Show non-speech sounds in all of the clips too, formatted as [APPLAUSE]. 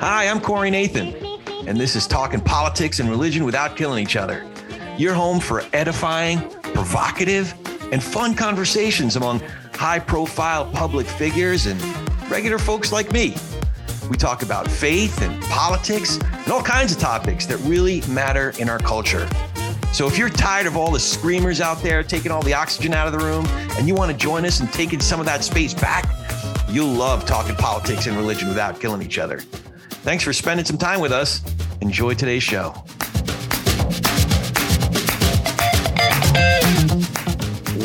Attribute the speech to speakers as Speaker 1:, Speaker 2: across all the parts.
Speaker 1: Hi, I'm Corey Nathan, and this is Talking Politics and Religion Without Killing Each Other. Your home for edifying, provocative, and fun conversations among high profile public figures and regular folks like me. We talk about faith and politics and all kinds of topics that really matter in our culture. So if you're tired of all the screamers out there taking all the oxygen out of the room and you want to join us in taking some of that space back, you'll love talking politics and religion without killing each other. Thanks for spending some time with us. Enjoy today's show.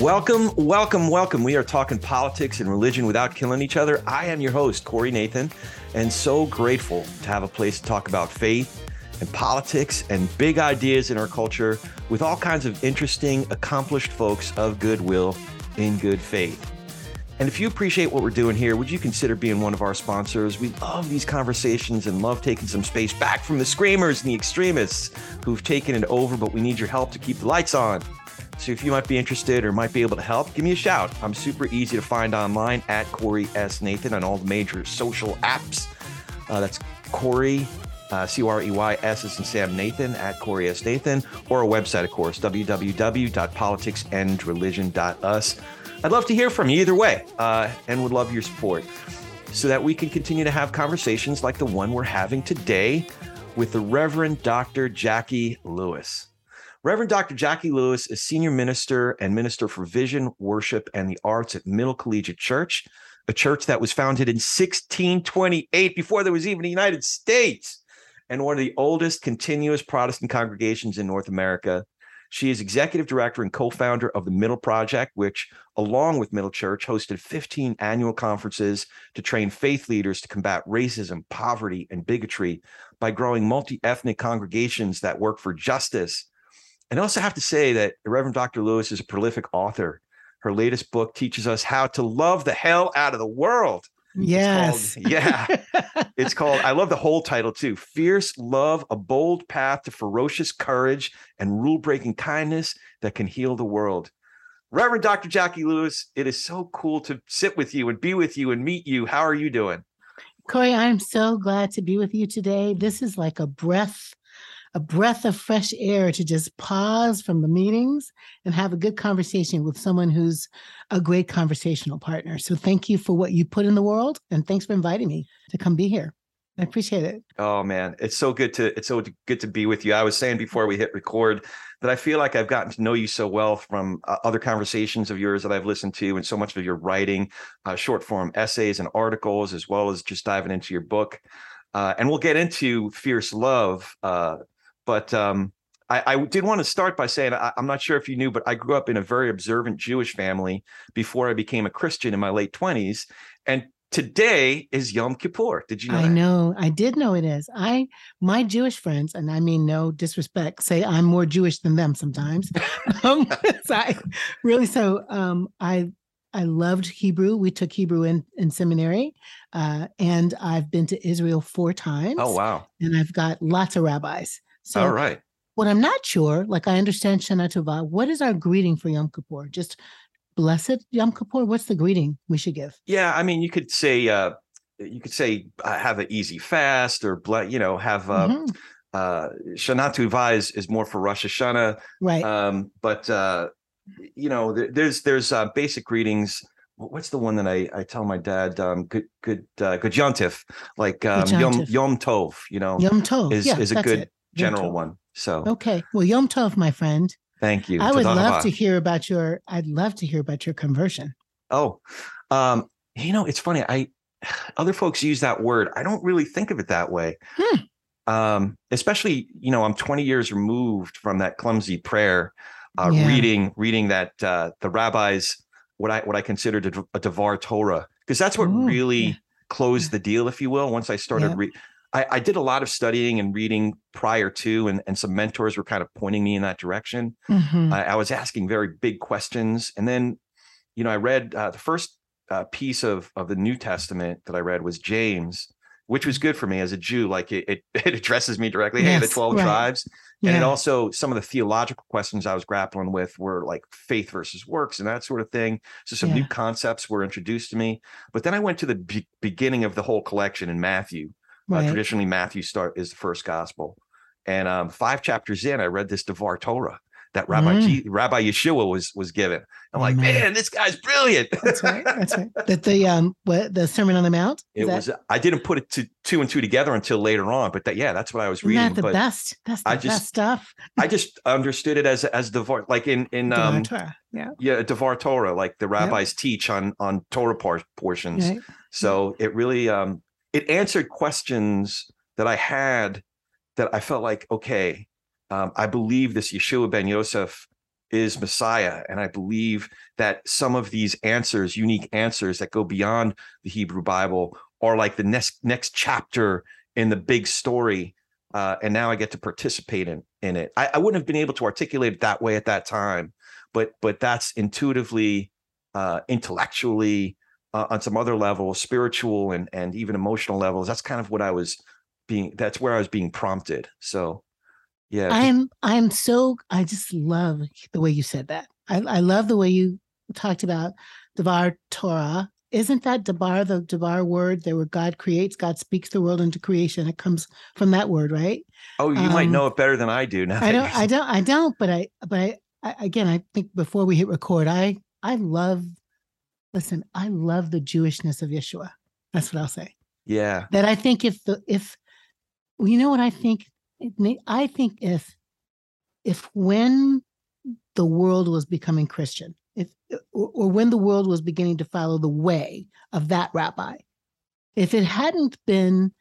Speaker 1: Welcome, welcome, welcome. We are talking politics and religion without killing each other. I am your host, Corey Nathan, and so grateful to have a place to talk about faith and politics and big ideas in our culture with all kinds of interesting, accomplished folks of goodwill in good faith. And if you appreciate what we're doing here, would you consider being one of our sponsors? We love these conversations and love taking some space back from the screamers and the extremists who've taken it over, but we need your help to keep the lights on. So if you might be interested or might be able to help, give me a shout. I'm super easy to find online at Corey S. Nathan on all the major social apps. Uh, that's Corey uh, C O R E Y S is in Sam Nathan at Corey S. Nathan, or a website, of course, www.politicsandreligion.us. I'd love to hear from you either way uh, and would love your support so that we can continue to have conversations like the one we're having today with the Reverend Dr. Jacqui Lewis. Reverend Dr. Jacqui Lewis is senior minister and minister for vision, worship, and the arts at Middle Collegiate Church, a church that was founded in 1628 before there was even a United States and one of the oldest continuous Protestant congregations in North America. She is executive director and co founder of the Middle Project, which, along with Middle Church, hosted 15 annual conferences to train faith leaders to combat racism, poverty, and bigotry by growing multi ethnic congregations that work for justice. And I also have to say that Reverend Dr. Lewis is a prolific author. Her latest book teaches us how to love the hell out of the world
Speaker 2: Yes.
Speaker 1: It's called, [LAUGHS] yeah. it's called, I love the whole title too Fierce Love, a bold path to ferocious courage and rule breaking kindness that can heal the world. Reverend Dr. Jacqui Lewis, it is so cool to sit with you and be with you and meet you. How are you doing?
Speaker 2: Corey, I'm so glad to be with you today. This is like a breath a breath of fresh air to just pause from the meetings and have a good conversation with someone who's a great conversational partner. So thank you for what you put in the world and thanks for inviting me to come be here. I appreciate it.
Speaker 1: Oh man, it's so good to it's so good to be with you. I was saying before we hit record that I feel like I've gotten to know you so well from uh, other conversations of yours that I've listened to, and so much of your writing, uh, short form essays and articles, as well as just diving into your book. Uh, and we'll get into fierce love uh, but um, I, I, did want to start by saying I, am not sure if you knew, but I grew up in a very observant Jewish family before I became a Christian in my late 20s. And today is Yom Kippur. Did you know?
Speaker 2: I
Speaker 1: that?
Speaker 2: know. I did know it is. I my Jewish friends, and I mean no disrespect, say I'm more Jewish than them sometimes. [LAUGHS] um, [LAUGHS] so I really so um, I I loved Hebrew. We took Hebrew in in seminary, uh, and I've been to Israel four times.
Speaker 1: Oh wow!
Speaker 2: And I've got lots of rabbis.
Speaker 1: So All right.
Speaker 2: What I'm not sure, like I understand Shana Tova, what is our greeting for Yom Kippur? Just blessed Yom Kippur? What's the greeting we should give?
Speaker 1: Yeah, I mean, you could say, uh, you could say, uh, have an easy fast, or you know, have uh, mm-hmm. uh, Shana Tova is, is more for Rosh Hashanah,
Speaker 2: right?
Speaker 1: Um, but uh, you know, there's there's uh, basic greetings what's the one that I, I tell my dad um good good uh good yontif like um yom yom tov you know
Speaker 2: yom tov
Speaker 1: is
Speaker 2: yeah,
Speaker 1: is a good it general one. So
Speaker 2: okay, well, Yom Tov, my friend.
Speaker 1: Thank you.
Speaker 2: I would love to hear about your. I'd love to hear about your conversion.
Speaker 1: Oh, um, you know, it's funny. I other folks use that word. I don't really think of it that way. Hmm. Um, especially, you know, I'm 20 years removed from that clumsy prayer, uh, yeah. reading reading that uh, the rabbis what I what I considered a, a Devar Torah because that's what Ooh, really yeah. closed the deal, if you will. Once I started yeah. I, I, did a lot of studying and reading prior to, and, and some mentors were kind of pointing me in that direction. Mm-hmm. I, I, was asking very big questions. And then, you know, I read uh, the first uh, piece of, of the New Testament that I read was James. which was good for me as a Jew. Like it, it, [LAUGHS] it addresses me directly. Hey, the 12
Speaker 2: right.
Speaker 1: tribes. And it also, some of the theological questions I was grappling with were like faith versus works and that sort of thing. So some new concepts were introduced to me. But then I went to the be- beginning of the whole collection in Matthew. Uh, traditionally, Matthew start is the first gospel. And um, five chapters in, I read this Devar Torah that Rabbi
Speaker 2: Mm.
Speaker 1: G- Rabbi Yeshua was was given. I'm like,
Speaker 2: Amen.
Speaker 1: man, this guy's brilliant.
Speaker 2: That's right. That's right. [LAUGHS] That the um what the Sermon on the Mount.
Speaker 1: It
Speaker 2: that,
Speaker 1: was. I didn't put it to two and two together until later on, but that yeah, that's what I was
Speaker 2: isn't
Speaker 1: reading.
Speaker 2: the
Speaker 1: but
Speaker 2: best? That's the
Speaker 1: I
Speaker 2: best stuff.
Speaker 1: I just understood it as as Devar, like in in
Speaker 2: The
Speaker 1: um
Speaker 2: Torah. Yeah.
Speaker 1: yeah Devar Torah, like the rabbis teach on on Torah par- portions.
Speaker 2: Right.
Speaker 1: So it really um it answered questions that I had that I felt like okay, um, I believe this Yeshua ben Yosef is Messiah, and I believe that some of these answers, unique answers that go beyond the Hebrew Bible, are like the next next chapter in the big story. Uh, and now I get to participate in in it. I, I wouldn't have been able to articulate it that way at that time, but but that's intuitively, uh, intellectually, uh, on some other levels, spiritual and and even emotional levels. That's kind of what I was being. That's where I was being prompted. So, yeah,
Speaker 2: I'm I'm so I just love the way you said that. I, I love the way you talked about Devar Torah. Isn't that Debar the Debar word there where God creates, God speaks the world into creation? It comes from that word, right?
Speaker 1: oh, you might
Speaker 2: um,
Speaker 1: know it better than I do. Now
Speaker 2: I don't I don't I don't, but I but I, I again I think before we hit record, I I love listen, I love the Jewishness of Yeshua. That's what I'll say.
Speaker 1: yeah,
Speaker 2: that I think if the if you know what I think I think if if when the world was becoming Christian if or, or when the world was beginning to follow the way of that rabbi if it hadn't been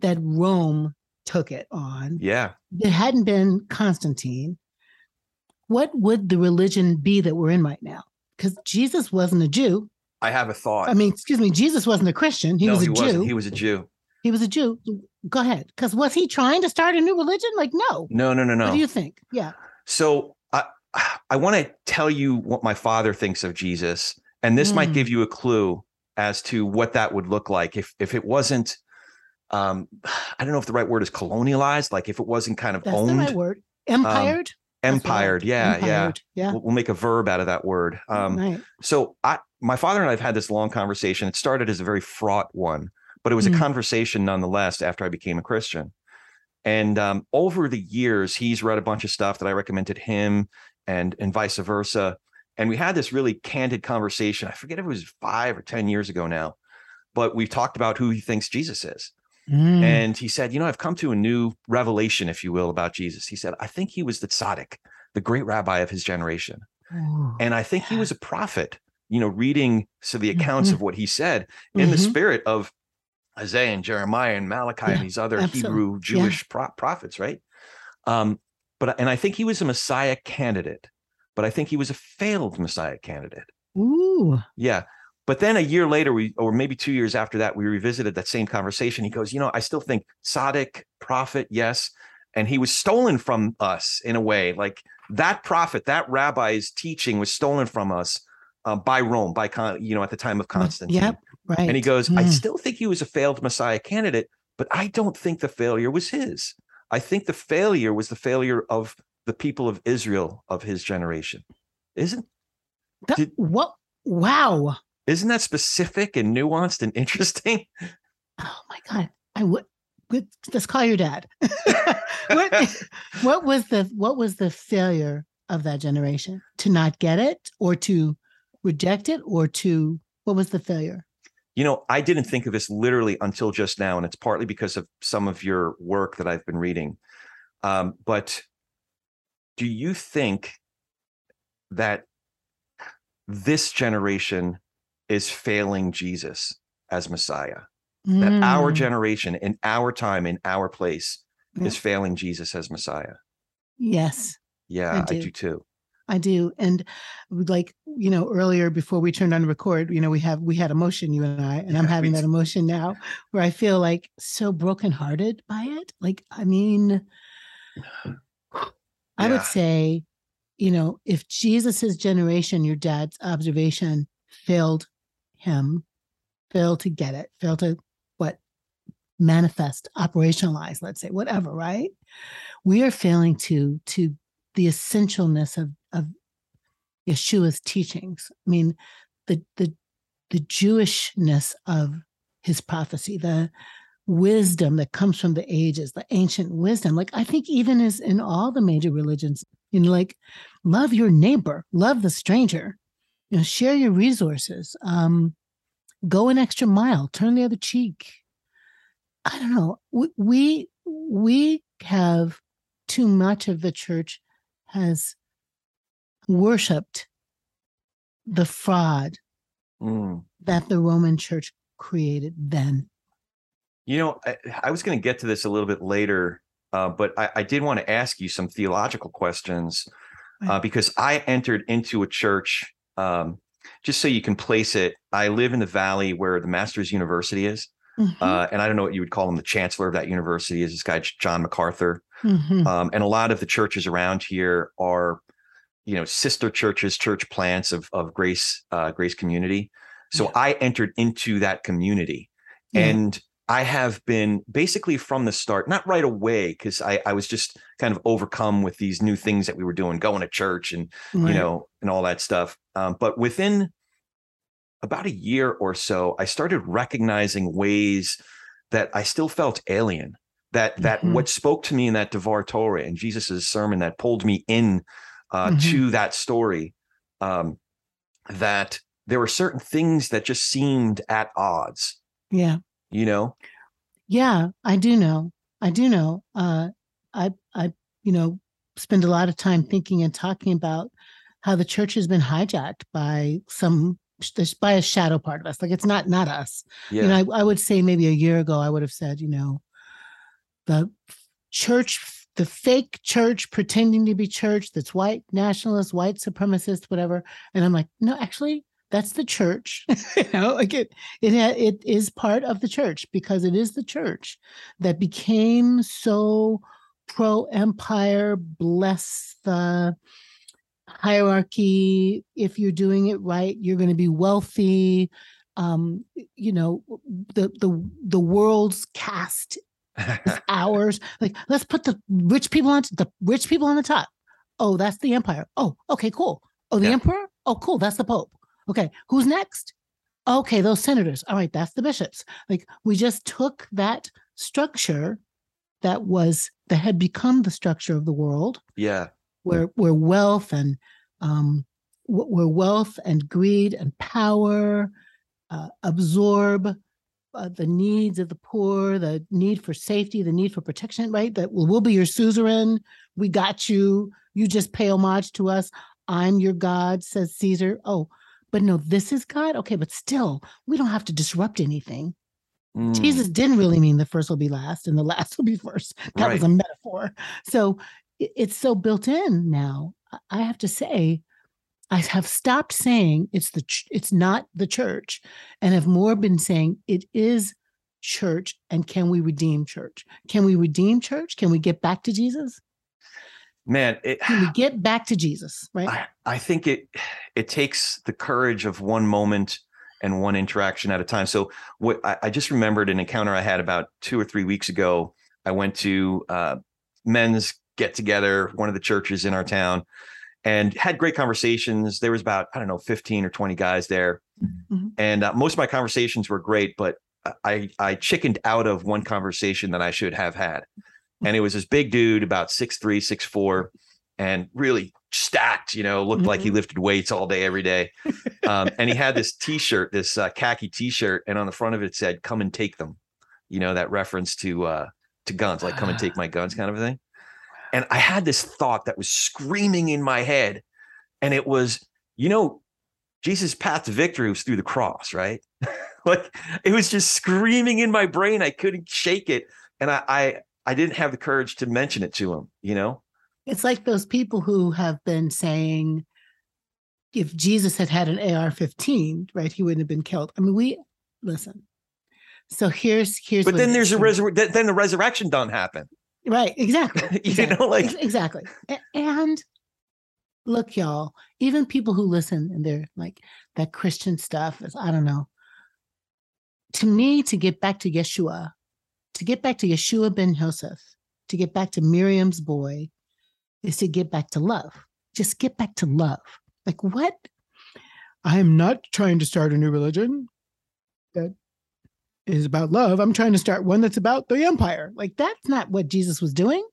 Speaker 2: that Rome took it on
Speaker 1: yeah.
Speaker 2: it hadn't been Constantine what would the religion be that we're in right now because Jesus wasn't a Jew
Speaker 1: I have a thought.
Speaker 2: I mean excuse me Jesus wasn't a Christian he
Speaker 1: no,
Speaker 2: was a
Speaker 1: he
Speaker 2: Jew
Speaker 1: wasn't. He was a Jew.
Speaker 2: he was a Jew. Go ahead. Because was he trying to start a new religion? Like, no.
Speaker 1: No, no, no, no.
Speaker 2: What do you think? Yeah.
Speaker 1: So I I want to tell you what my father thinks of Jesus, and this might
Speaker 2: Mm.
Speaker 1: give you a clue as to what that would look like if if it wasn't. Um, I don't know if the right word is colonialized, like if it wasn't kind of
Speaker 2: That's
Speaker 1: owned,
Speaker 2: the right word. Empired. That's I
Speaker 1: empired. Yeah, yeah.
Speaker 2: Yeah.
Speaker 1: We'll, we'll make a verb out of that word. Um,
Speaker 2: right.
Speaker 1: so I, my father and I have had this long conversation. It started as a very fraught one, but it was
Speaker 2: Mm.
Speaker 1: a conversation nonetheless after I became a Christian. And um, over the years, he's read a bunch of stuff that I recommended him, and and vice versa. And we had this really candid conversation. I forget if it was five or ten years ago now, but we've talked about who he thinks Jesus is.
Speaker 2: Mm.
Speaker 1: And he said, you know, I've come to a new revelation, if you will, about Jesus. He said, I think he was the tzaddik, the great rabbi of his generation.
Speaker 2: Ooh.
Speaker 1: And I think he was a prophet, you know, reading so the accounts
Speaker 2: Mhm.
Speaker 1: of what he said in the
Speaker 2: Mhm.
Speaker 1: spirit of Isaiah and Jeremiah and Malachi
Speaker 2: Yeah,
Speaker 1: and these other
Speaker 2: absolutely.
Speaker 1: Hebrew Jewish pro- prophets, right? Um, but and I think he was a Messiah candidate, but I think he was a failed Messiah candidate.
Speaker 2: Ooh.
Speaker 1: Yeah. But then a year later, we or maybe two years after that, we revisited that same conversation. He goes, you know, I still think Tzaddik, prophet, yes. And he was stolen from us in a way. Like that prophet, that rabbi's teaching was stolen from us uh, by Rome, by Con- you know, at the time of Constantine.
Speaker 2: Yep. Right.
Speaker 1: And he goes, I
Speaker 2: Mm.
Speaker 1: still think he was a failed Messiah candidate, but I don't think the failure was his. I think the failure was the failure of the people of Israel of his generation. Isn't
Speaker 2: That-
Speaker 1: did-
Speaker 2: what? Wow.
Speaker 1: isn't that specific and nuanced and interesting? [LAUGHS]
Speaker 2: Oh my God. I would. Let's call your dad. [LAUGHS] what, [LAUGHS] what was the what was the failure of that generation? To not get it, or to reject it, or to what was the failure?
Speaker 1: You know, I didn't think of this literally until just now, and it's partly because of some of your work that I've been reading. Um, but do you think that this generation is failing Jesus as Messiah? That our
Speaker 2: Mm,
Speaker 1: generation, in our time, in our place,
Speaker 2: Yeah.
Speaker 1: is failing Jesus as Messiah?
Speaker 2: Yes.
Speaker 1: Yeah, I
Speaker 2: do.
Speaker 1: do too.
Speaker 2: I do. And like, you know, earlier before we turned on record, you know, we have we had emotion, you and I, and I'm having that emotion now where I feel like so brokenhearted by it. Like, I mean, [SIGHS] I would say, you know, if Jesus's generation, your dad's observation failed him, failed to get it, failed to what manifest, operationalize, let's say, whatever, right? We are failing to to the essentialness of of Yeshua's teachings. I mean, the the the Jewishness of his prophecy, the wisdom that comes from the ages, the ancient wisdom. Like I think even is in all the major religions, you know, like love your neighbor, love the stranger, you know, share your resources, um, go an extra mile, turn the other cheek. I don't know. We we, we have too much of the church has worshipped the fraud mm. that the Roman church created then.
Speaker 1: You know, I, I was going to get to this a little bit later, uh, but I, I, did want to ask you some theological questions uh, because I entered into a church. Um, just so you can place it, I live in the valley where the Masters University is. Mm-hmm. Uh, and I don't know what you would call him. The chancellor of that university is this guy, John MacArthur. Mm-hmm. Um, and a lot of the churches around here are, you know, sister churches, church plants of, of Grace, uh, Grace Community. So yeah. I entered into that community. Yeah. And I have been basically from the start, not right away, because I, I was just kind of overcome with these new things that we were doing, going to church and right. you know, and all that stuff. Um, but within about a year or so, I started recognizing ways that I still felt alien. That that mm-hmm. what spoke to me in that Devar Torah and Jesus's sermon that pulled me in uh, mm-hmm. to that story. Um, that there were certain things that just seemed at odds.
Speaker 2: Yeah
Speaker 1: you know
Speaker 2: yeah i do know i do know uh i i you know spend a lot of time thinking and talking about how the church has been hijacked by some by a shadow part of us like it's not not us yeah. you know I, I would say maybe a year ago i would have said you know the church the fake church pretending to be church that's white nationalist white supremacist whatever. And i'm like no actually that's the church. [LAUGHS] You know like it it it is part of the church because it is the church that became so pro empire bless the hierarchy. If you're doing it right you're going to be wealthy. Um you know the the the world's caste is [LAUGHS] ours like let's put the rich people on the rich people on the top oh that's the empire oh okay cool oh the yeah. emperor oh cool that's the pope Okay, who's next? Okay, those senators. All right, that's the bishops. Like we just took that structure that was that had become the structure of the world.
Speaker 1: Yeah.
Speaker 2: Where where wealth and um where wealth and greed and power uh, absorb uh, the needs of the poor, the need for safety, the need for protection, right? That will we'll be your suzerain. We got you. You just pay homage to us. I'm your God, says Caesar. Oh, but no, this is God. Okay, but still, we don't have to disrupt anything. Mm. Jesus didn't really mean the first will be last and the [LAUGHS] last will be first. That right. was a metaphor. So it's so built in now. I have to say, I have stopped saying it's the ch- it's not the church, and have more been saying it is church. And can we redeem church? Can we redeem church? Can we get back to Jesus?
Speaker 1: man it,
Speaker 2: can we get back to jesus right I,
Speaker 1: I, think it it takes the courage of one moment and one interaction at a time so what I, I just remembered an encounter i had about two or three weeks ago i went to uh, men's get together one of the churches in our town and had great conversations there was about i don't know 15 or 20 guys there mm-hmm. and uh, most of my conversations were great but i i chickened out of one conversation that i should have had and it was this big dude, about six three, six four, and really stacked. You know, looked mm-hmm. like he mm-hmm. lifted weights all day, every day. Um, and he had this T-shirt, this uh, khaki T-shirt, and on the front of it said "Come and take them." You know, that reference to uh, to guns, like "Come and take my guns," kind of a thing. And I had this thought that was screaming in my head, and it was, you know, Jesus' path to victory was through the cross, right? [LAUGHS] like it was just screaming in my brain. I couldn't shake it. And I, I I didn't have the courage to mention it to him, you know?
Speaker 2: It's like those people who have been saying, if Jesus had had an AR 15, right, he wouldn't have been killed. I mean, we listen. So here's, here's,
Speaker 1: but then there's a resurrection, then the resurrection don't happen.
Speaker 2: Right. Exactly. [LAUGHS]
Speaker 1: you exactly. know, like,
Speaker 2: exactly. And look, y'all, even people who listen and they're like, that Christian stuff is, I don't know. To me, to get back to Yeshua, to get back to Yeshua ben Joseph, to get back to Miriam's boy, is to get back to love. Just get back to love. Like, what? I am not trying to start a new religion that is about love. I'm trying to start one that's about the empire. Like, that's not what Jesus was doing.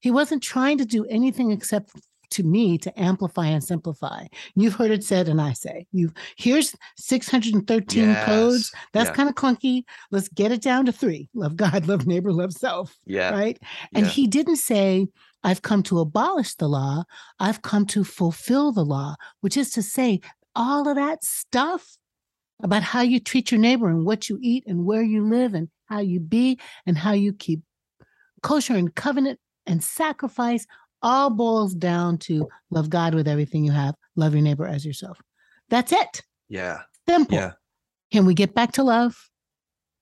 Speaker 2: He wasn't trying to do anything except to me to amplify and simplify. You've heard it said, and I say, you here's 613 yes. codes. That's yeah. kind of clunky. Let's get it down to three: love God, love neighbor, love self.
Speaker 1: Yeah.
Speaker 2: Right. And yeah. he didn't say, I've come to abolish the law. I've come to fulfill the law, which is to say, all of that stuff about how you treat your neighbor and what you eat and where you live and how you be and how you keep kosher and covenant and sacrifice all boils down to love God with everything you have, love your neighbor as yourself. That's it.
Speaker 1: Yeah.
Speaker 2: Simple. Yeah. Can we get back to love?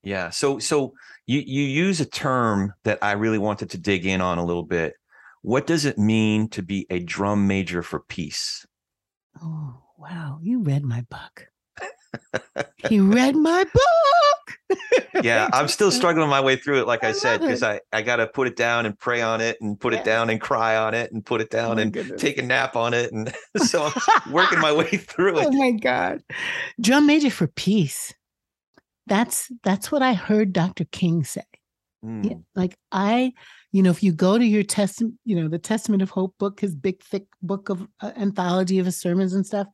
Speaker 1: Yeah. So so you you use a term that I really wanted to dig in on a little bit. What does it mean to be a drum major for peace?
Speaker 2: Oh, wow. You read my book. He read my book. [LAUGHS]
Speaker 1: yeah, I'm still struggling my way through it, like I, I said, because I, I got to put it down and pray on it and put it down and cry on it and put it down oh and goodness. take a nap on it. And [LAUGHS] [LAUGHS] so I'm working my way through it.
Speaker 2: Oh my God. Drum major for peace. That's that's what I heard Dr. King say. Mm. Yeah, like I, you know, if you go to your testament, you know, the Testament of Hope book, his big thick book of uh, anthology of his sermons and stuff,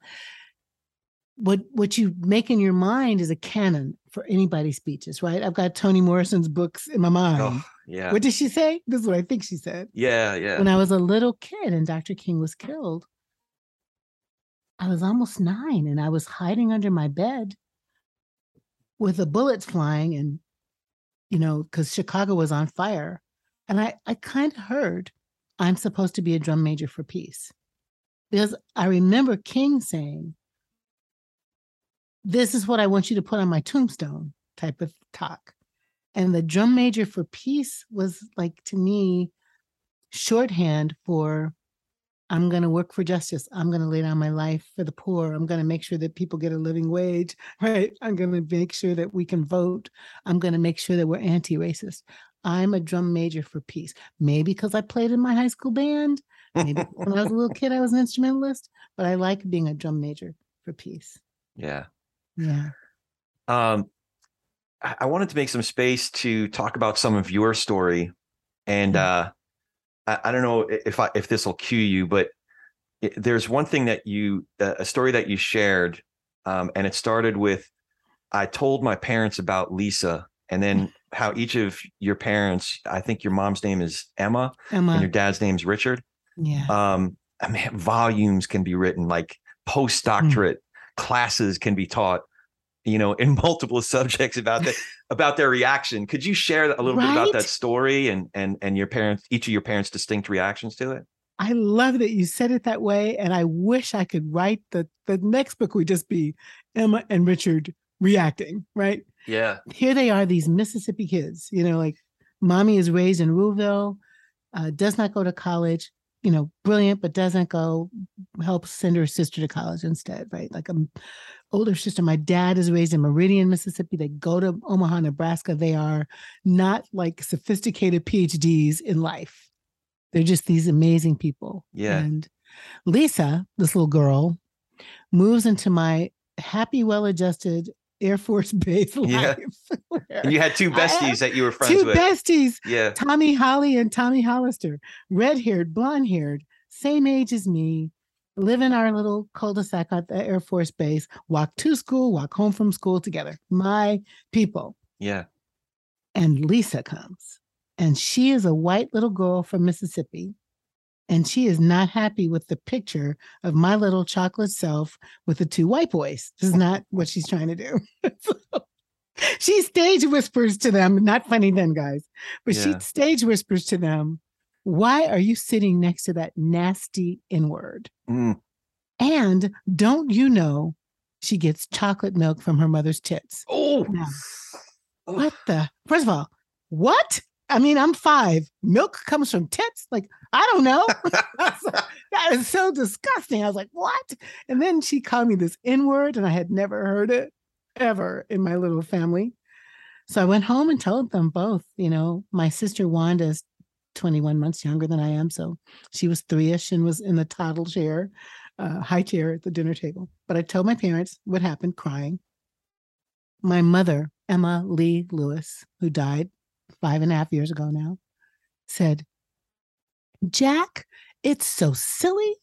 Speaker 2: what what you make in your mind is a canon for anybody's speeches, right? I've got Toni Morrison's books in my oh, mind. Oh,
Speaker 1: yeah.
Speaker 2: What did she say? This is what I think she said.
Speaker 1: Yeah, yeah.
Speaker 2: When I was a little kid and Dr. King was killed, I was almost nine and I was hiding under my bed with the bullets flying and you know, because Chicago was on fire. And I, I kind of heard I'm supposed to be a drum major for peace. Because I remember King saying, this is what I want you to put on my tombstone type of talk. And the drum major for peace was like to me shorthand for I'm going to work for justice. I'm going to lay down my life for the poor. I'm going to make sure that people get a living wage, [LAUGHS] right? I'm going to make sure that we can vote. I'm going to make sure that we're anti racist. I'm a drum major for peace. Maybe because I played in my high school band. Maybe when I was a little [LAUGHS] kid, I was an instrumentalist, but I like being a drum major for peace.
Speaker 1: Yeah.
Speaker 2: Yeah.
Speaker 1: Um, I, I wanted to make some space to talk about some of your story, and mm-hmm. uh, I, I don't know if I if this will cue you, but it, there's one thing that you uh, a story that you shared, um, and it started with I told my parents about Lisa, and then mm. [LAUGHS] how each of your parents, I think your mom's name is Emma,
Speaker 2: Emma,
Speaker 1: and your dad's name is Richard.
Speaker 2: Yeah.
Speaker 1: Um, I mean, volumes can be written, like postdoctorate mm. Classes can be taught you know in [LAUGHS] multiple subjects about that about their reaction. Could you share a little right? bit about that story and and and your parents each of your parents distinct reactions to it?
Speaker 2: I love that you said it that way and i wish i could write the the next book would just be emma and richard reacting right?
Speaker 1: Yeah.
Speaker 2: Here they are these mississippi kids you know like mommy is raised in Rouville, uh, does not go to college you know, brilliant, but doesn't go help send her sister to college instead, right? Like a older sister. My dad is raised in Meridian, Mississippi. They go to Omaha, Nebraska. They are not like sophisticated PhDs in life. They're just these amazing people.
Speaker 1: Yeah.
Speaker 2: And Lisa, this little girl, moves into my happy, well adjusted Air Force Base life. [LAUGHS] Yeah.
Speaker 1: and you had two besties that you were friends
Speaker 2: two
Speaker 1: with.
Speaker 2: Two besties.
Speaker 1: Yeah.
Speaker 2: Tommy Holly and Tommy Hollister, red haired, blonde haired, same age as me, live in our little cul-de-sac at the Air Force Base, walk to school, walk home from school together. My people.
Speaker 1: Yeah.
Speaker 2: And Lisa comes, and she is a white little girl from Mississippi. And she is not happy with the picture of my little chocolate self with the two white boys. This is not what she's trying to do. [LAUGHS] so, she stage whispers to them, not funny then, guys, but yeah. she stage whispers to them why are you sitting next to that nasty N word? Mm. And don't you know she gets chocolate milk from her mother's tits?
Speaker 1: Oh,
Speaker 2: now, what the? First of all, what? I mean, I'm five. Milk comes from tits? Like, I don't know. [LAUGHS] [LAUGHS] that is so disgusting. I was like, what? And then she called me this N word, and I had never heard it ever in my little family. So I went home and told them both, you know, my sister Wanda's 21 months younger than I am. So she was three ish and was in the toddle chair, uh, high chair at the dinner table. But I told my parents what happened, crying. My mother, Emma Lee Lewis, who died five and a half years ago now, said, Jack, it's so silly,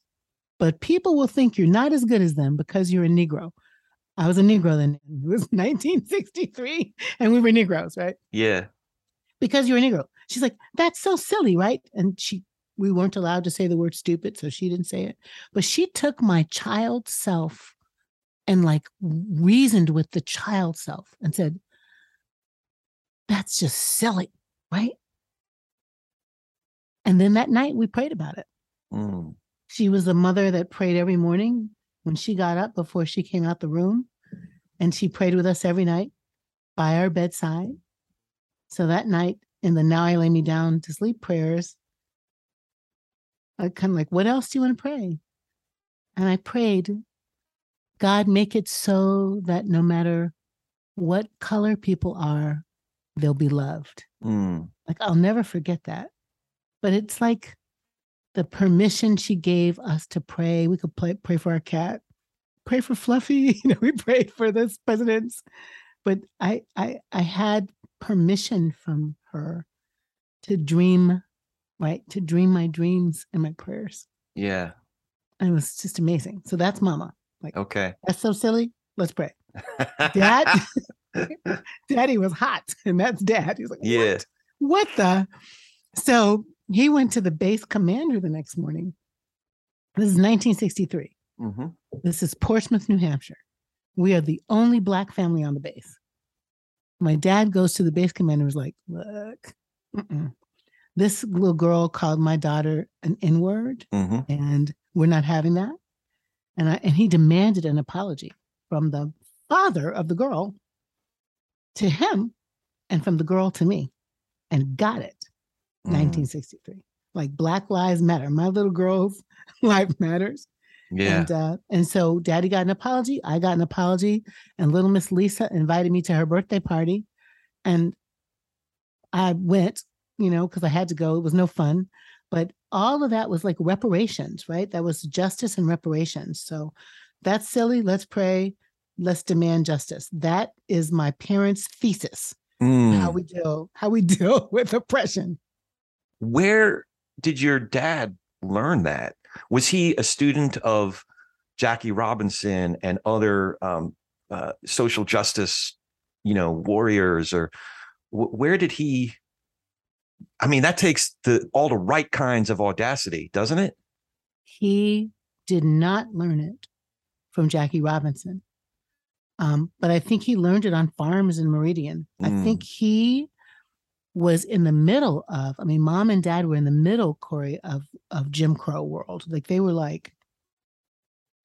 Speaker 2: but people will think you're not as good as them because you're a Negro. I was a Negro then. It was [LAUGHS] 1963 and we were Negroes, right?
Speaker 1: Yeah.
Speaker 2: Because you're a Negro. She's like, that's so silly, right? And she, we weren't allowed to say the word stupid, so she didn't say it. But she took my child self and like reasoned with the child self and said, that's just silly, right? And then that night we prayed about it.
Speaker 1: Mm.
Speaker 2: She was a mother that prayed every morning when she got up before she came out the room. And she prayed with us every night by our bedside. So that night in the Now I Lay Me Down to Sleep prayers, I kind of like, what else do you want to pray? And I prayed, God, make it so that no matter what color people are, they'll be loved.
Speaker 1: Mm.
Speaker 2: Like, I'll never forget that. But it's like the permission she gave us to pray. We could pray, pray for our cat, pray for Fluffy. [LAUGHS] You know, we prayed for this presidents. But I, I, I had permission from her to dream, right? To dream my dreams and my prayers.
Speaker 1: Yeah.
Speaker 2: And it was just amazing. So that's mama. Like,
Speaker 1: Okay.
Speaker 2: that's so silly. Let's pray. [LAUGHS] Dad, [LAUGHS] daddy was hot. And that's dad. He's like,
Speaker 1: yeah.
Speaker 2: what the? So he went to the base commander the next morning. This is 1963.
Speaker 1: hmm
Speaker 2: This is Portsmouth, New Hampshire. We are the only black family on the base. My dad goes to the base commander and was like, look, mm-mm. this little girl called my daughter an N word,
Speaker 1: hmm
Speaker 2: and we're not having that. And, I, and he demanded an apology from the father of the girl to him and from the girl to me and got it.
Speaker 1: Mm.
Speaker 2: 1963. Like Black Lives Matter. My little girl's [LAUGHS] life matters.
Speaker 1: Yeah.
Speaker 2: And uh, and so daddy got an apology. I got an apology. And little Miss Lisa invited me to her birthday party. And I went, you know, because I had to go. It was no fun. But all of that was like reparations, right? That was justice and reparations. So that's silly. Let's pray. Let's demand justice. That is my parents' thesis.
Speaker 1: Mm.
Speaker 2: How we deal, how we [LAUGHS] deal with oppression.
Speaker 1: Where did your dad learn that? Was he a student of Jackie Robinson and other um, uh, social justice, you know, warriors, or wh- where did he? I mean, that takes the all the right kinds of audacity, doesn't it?
Speaker 2: he did not learn it from Jackie Robinson. Um, but I think he learned it on farms in Meridian. I
Speaker 1: Mm.
Speaker 2: think he was in the middle of, I mean, mom and dad were in the middle, Corey, of of Jim Crow world. Like they were like,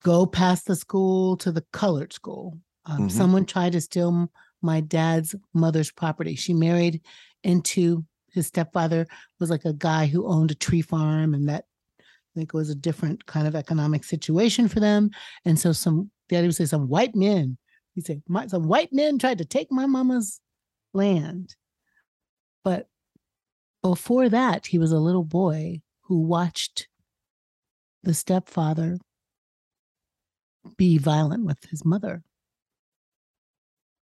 Speaker 2: go past the school to the colored school. Um,
Speaker 1: Mhm.
Speaker 2: Someone tried to steal my dad's mother's property. She married into his stepfather was like a guy who owned a tree farm and that I think it was a different kind of economic situation for them. And so some daddy would say some white men, he'd say, my, some white men tried to take my mama's land. But before that, he was a little boy who watched the stepfather be violent with his mother.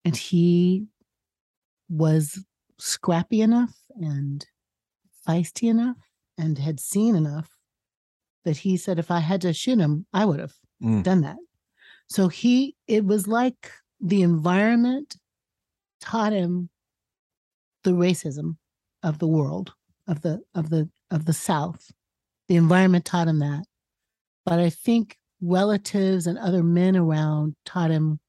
Speaker 2: And he was scrappy enough and feisty enough and had seen enough that he said if I had to shoot him, I would have
Speaker 1: Mm.
Speaker 2: done that. So he, it was like the environment taught him the racism of the world, of the of the of the South. The environment taught him that. But I think relatives and other men around taught him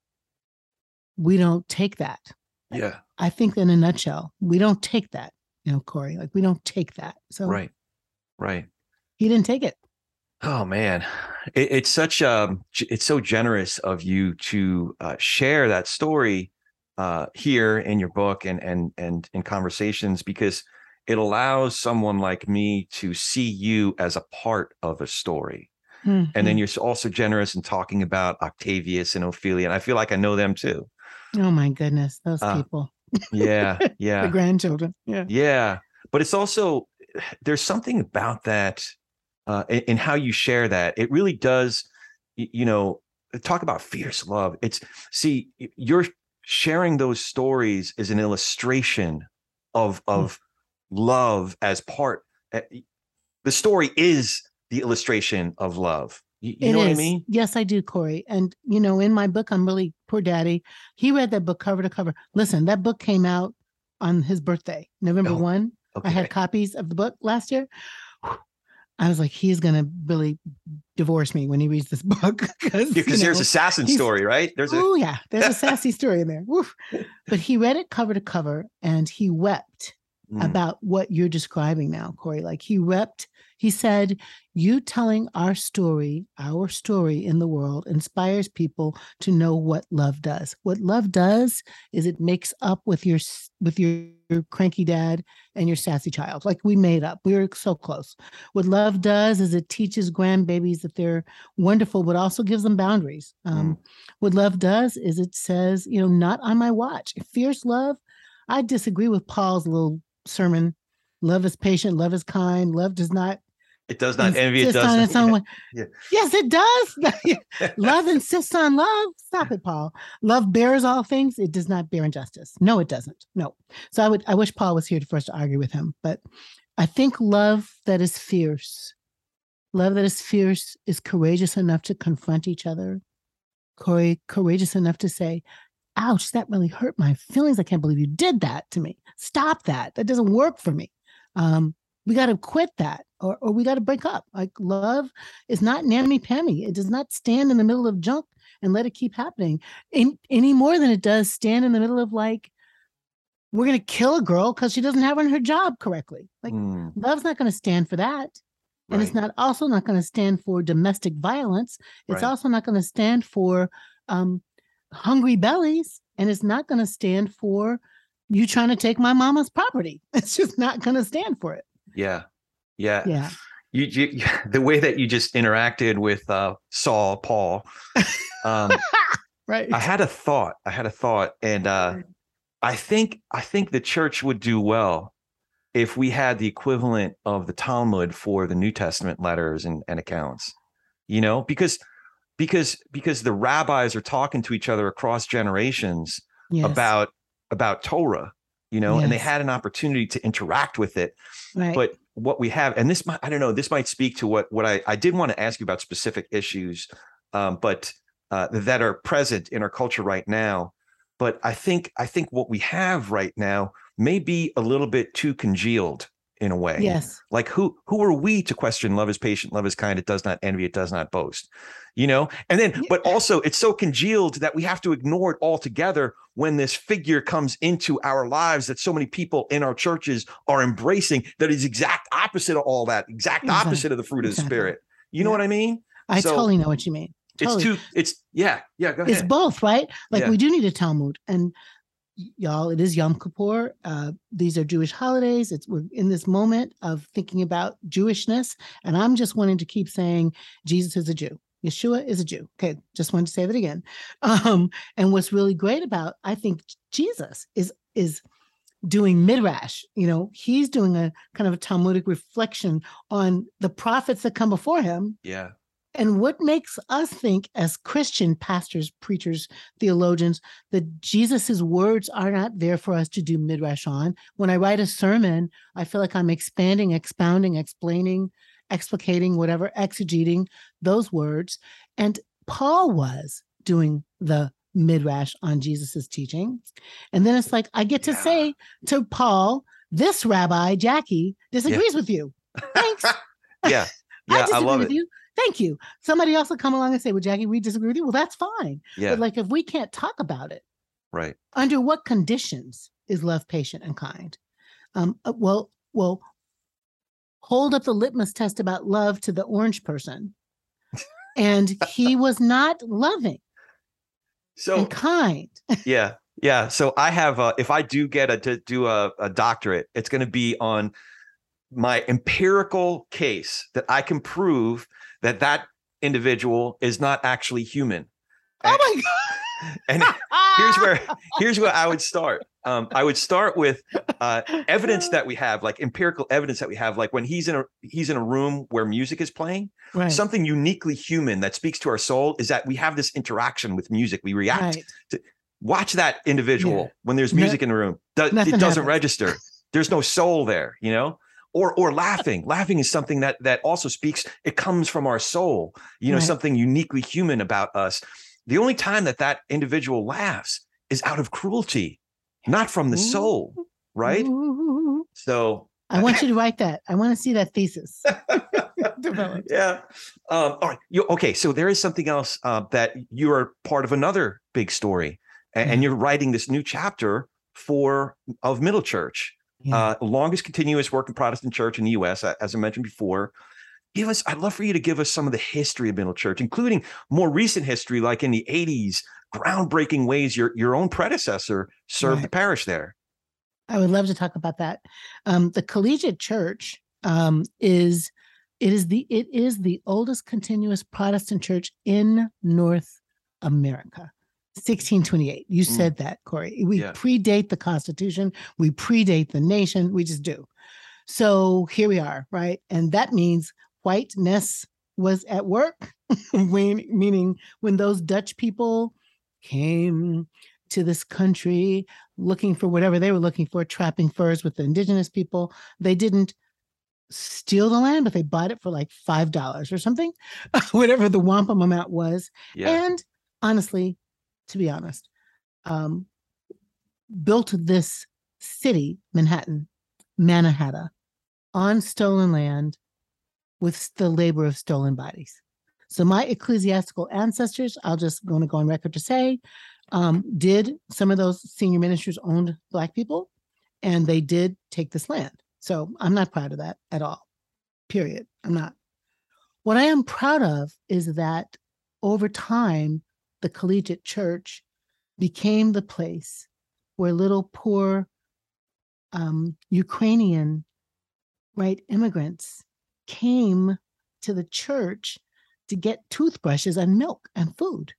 Speaker 2: we don't take that.
Speaker 1: Yeah.
Speaker 2: I think in a nutshell, we don't take that, you know, Corey. Like we don't take that. So
Speaker 1: Right. Right.
Speaker 2: he didn't take it.
Speaker 1: Oh man, it, it's such um, g- it's so generous of you to uh, share that story uh, here in your book and and and in conversations because it allows someone like me to see you as a part of a story. And
Speaker 2: Mm-hmm.
Speaker 1: then you're also generous in talking about Octavius and Ophelia, and I feel like I know them too.
Speaker 2: oh my goodness, those
Speaker 1: Uh,
Speaker 2: people.
Speaker 1: Yeah, [LAUGHS] yeah.
Speaker 2: the grandchildren. Yeah.
Speaker 1: yeah. But it's also there's something about that uh, in how you share that. It really does. You know, talk about fierce love. It's see, you're sharing those stories is an illustration of
Speaker 2: Hmm.
Speaker 1: of love as part. uh, The story is the illustration of love. You, know what I mean?
Speaker 2: Yes, I do, Corey. And you know, in my book, I'm really poor daddy. He read that book cover to cover. Listen, that book came out on his birthday, November
Speaker 1: Oh,
Speaker 2: 1. I had copies of the book last year. I was like, he's gonna really divorce me when he reads this [LAUGHS] book. Because
Speaker 1: Because there's assassin
Speaker 2: he's-
Speaker 1: story, right? There's a
Speaker 2: Oh yeah, there's a [LAUGHS] sassy story in there. Woof. But he read it cover to cover and he wept
Speaker 1: Mm,
Speaker 2: about what you're describing now, Corey. Like he wept. He said, You telling our story, our story in the world, inspires people to know what love does. What love does is it makes up with your with your, your cranky dad and your sassy child. Like we made up. We were so close. What love does is it teaches grandbabies that they're wonderful, but also gives them boundaries. Um, What love does is it says, you know, not on my watch. Fierce love. I disagree with Paul's little sermon. Love is patient, love is kind, love does not
Speaker 1: it does not envy. It does
Speaker 2: on its own [LAUGHS] way.
Speaker 1: Yeah.
Speaker 2: Yes, it does. [LAUGHS] love insists on love. Stop it, Paul. Love bears all things. It does not bear injustice. No, it doesn't. No. So I would I wish Paul was here for us to argue with him. But I think love that is fierce, love that is fierce is courageous enough to confront each other. Corey, courageous enough to say, ouch, that really hurt my feelings. I can't believe you did that to me. Stop that. That doesn't work for me. Um, we got to quit that or, or we got to break up. Like love is not nammy pammy. It does not stand in the middle of junk and let it keep happening in, any more than it does stand in the middle of like, we're going to kill a girl because she doesn't have her job correctly. Like
Speaker 1: Mm,
Speaker 2: love's not going to stand for that. And it's not also not going to stand for domestic violence. It's
Speaker 1: Right.
Speaker 2: also not going to stand for um, hungry bellies. And it's not going to stand for you trying to take my mama's property. [LAUGHS] It's just not going to stand for it.
Speaker 1: Yeah. Yeah.
Speaker 2: Yeah.
Speaker 1: You, you [LAUGHS] the way that you just interacted with uh Saul, Paul. Um [LAUGHS]
Speaker 2: Right.
Speaker 1: I had a thought. I had a thought and uh I think I think the church would do well if we had the equivalent of the Talmud for the New Testament letters and, and accounts. You know, because because because the rabbis are talking to each other across generations
Speaker 2: yes.
Speaker 1: about about Torah, you know, and they had an opportunity to interact with it.
Speaker 2: right.
Speaker 1: But what we have, and this might, I don't know, this might speak to what what I I did want to ask you about specific issues, um, but uh, that are present in our culture right now. But I think I think what we have right now may be a little bit too congealed in a way.
Speaker 2: yes.
Speaker 1: Like who who are we to question love is patient, love is kind, it does not envy, it does not boast. You know, and then but also it's so congealed that we have to ignore it altogether when this figure comes into our lives that so many people in our churches are embracing that is exact opposite of all that, exact
Speaker 2: Exactly.
Speaker 1: opposite of the fruit of the spirit. You know
Speaker 2: Yeah.
Speaker 1: what I mean?
Speaker 2: I
Speaker 1: So,
Speaker 2: totally know what you mean. Totally.
Speaker 1: It's too it's yeah, yeah, go
Speaker 2: it's both, right? Like
Speaker 1: Yeah.
Speaker 2: we do need a Talmud, and y'all, it is Yom Kippur. Uh, these are Jewish holidays. It's we're in this moment of thinking about Jewishness, and I'm just wanting to keep saying Jesus is a Jew. Yeshua is a Jew. Okay, just wanted to say that again. [LAUGHS] Um, and what's really great about I think Jesus is is doing midrash. You know, he's doing a kind of a Talmudic reflection on the prophets that come before him
Speaker 1: yeah.
Speaker 2: And what makes us think, as Christian pastors, preachers, theologians, that Jesus's words are not there for us to do midrash on? When I write a sermon, I feel like I'm expanding, expounding, explaining, explicating, whatever, exegeting those words. And Paul was doing the midrash on Jesus's teaching. And then it's like, I get to
Speaker 1: Yeah.
Speaker 2: say to Paul, this rabbi, Jacqui, disagrees with you. Thanks. [LAUGHS]
Speaker 1: Yeah. [LAUGHS]
Speaker 2: I
Speaker 1: Yeah, I,
Speaker 2: disagree
Speaker 1: love
Speaker 2: with
Speaker 1: it.
Speaker 2: you. Thank you. Somebody else will come along and say, Well, Jacqui, we disagree with you. Well, that's fine.
Speaker 1: Yeah,
Speaker 2: But like if we can't talk about it,
Speaker 1: right.
Speaker 2: under what conditions is love patient and kind? Um, uh, well, well, hold up the litmus test about love to the orange person. And he [LAUGHS] was not loving
Speaker 1: So
Speaker 2: and kind. [LAUGHS]
Speaker 1: yeah yeah so i have uh if i do get a to do a, a doctorate it's going to be on my empirical case that i can prove that that individual is not actually human
Speaker 2: Oh my God. [LAUGHS]
Speaker 1: and here's where here's where I would start. Um, I would start with uh, evidence that we have, like empirical evidence that we have, like when he's in a he's in a room where music is playing.
Speaker 2: right.
Speaker 1: Something uniquely human that speaks to our soul is that we have this interaction with music. We react.
Speaker 2: right.
Speaker 1: Watch that individual
Speaker 2: Yeah.
Speaker 1: when there's
Speaker 2: No-
Speaker 1: music in the room. Do- it doesn't
Speaker 2: happens.
Speaker 1: register. There's no soul there, you know. Or or laughing. laughing is something that that also speaks. It comes from our soul. You know,
Speaker 2: Right.
Speaker 1: something uniquely human about us. The only time that that individual laughs is out of cruelty, not from the soul, right?
Speaker 2: Ooh.
Speaker 1: So
Speaker 2: I want you to write that. I want to see that thesis. [LAUGHS] developed.
Speaker 1: yeah. Um, all right. You, okay. So there is something else uh, that you are part of another big story, and,
Speaker 2: Mhm.
Speaker 1: you're writing this new chapter for of Middle Church,
Speaker 2: Yeah.
Speaker 1: uh, longest continuous working Protestant church in the U.S. As I mentioned before. Give us. I'd love for you to give us some of the history of Middle Church, including more recent history, like in the '80s, groundbreaking ways your your own predecessor served the parish there.
Speaker 2: I would love to talk about that. Um, the collegiate church um, is it is the it is the oldest continuous Protestant church in North America. 1628. You
Speaker 1: Mm.
Speaker 2: said that, Corey. We
Speaker 1: Yeah.
Speaker 2: predate the Constitution. We predate the nation. We just do. So here we are, right? And that means whiteness was at work, [LAUGHS] when, meaning when those Dutch people came to this country looking for whatever they were looking for, trapping furs with the indigenous people. They didn't steal the land, but they bought it for like five dollars or something, [LAUGHS] whatever the wampum amount was.
Speaker 1: Yeah.
Speaker 2: And honestly, to be honest, um, built this city, Manhattan, Mannahatta, on stolen land with the labor of stolen bodies. So my ecclesiastical ancestors, I'll just going to go on record to say, um, did some of those senior ministers owned black people, and they did take this land. So I'm not proud of that at all. Period. I'm not. What I am proud of is that over time, the collegiate church became the place where little poor um, Ukrainian, right, immigrants came to the church to get toothbrushes and milk and food.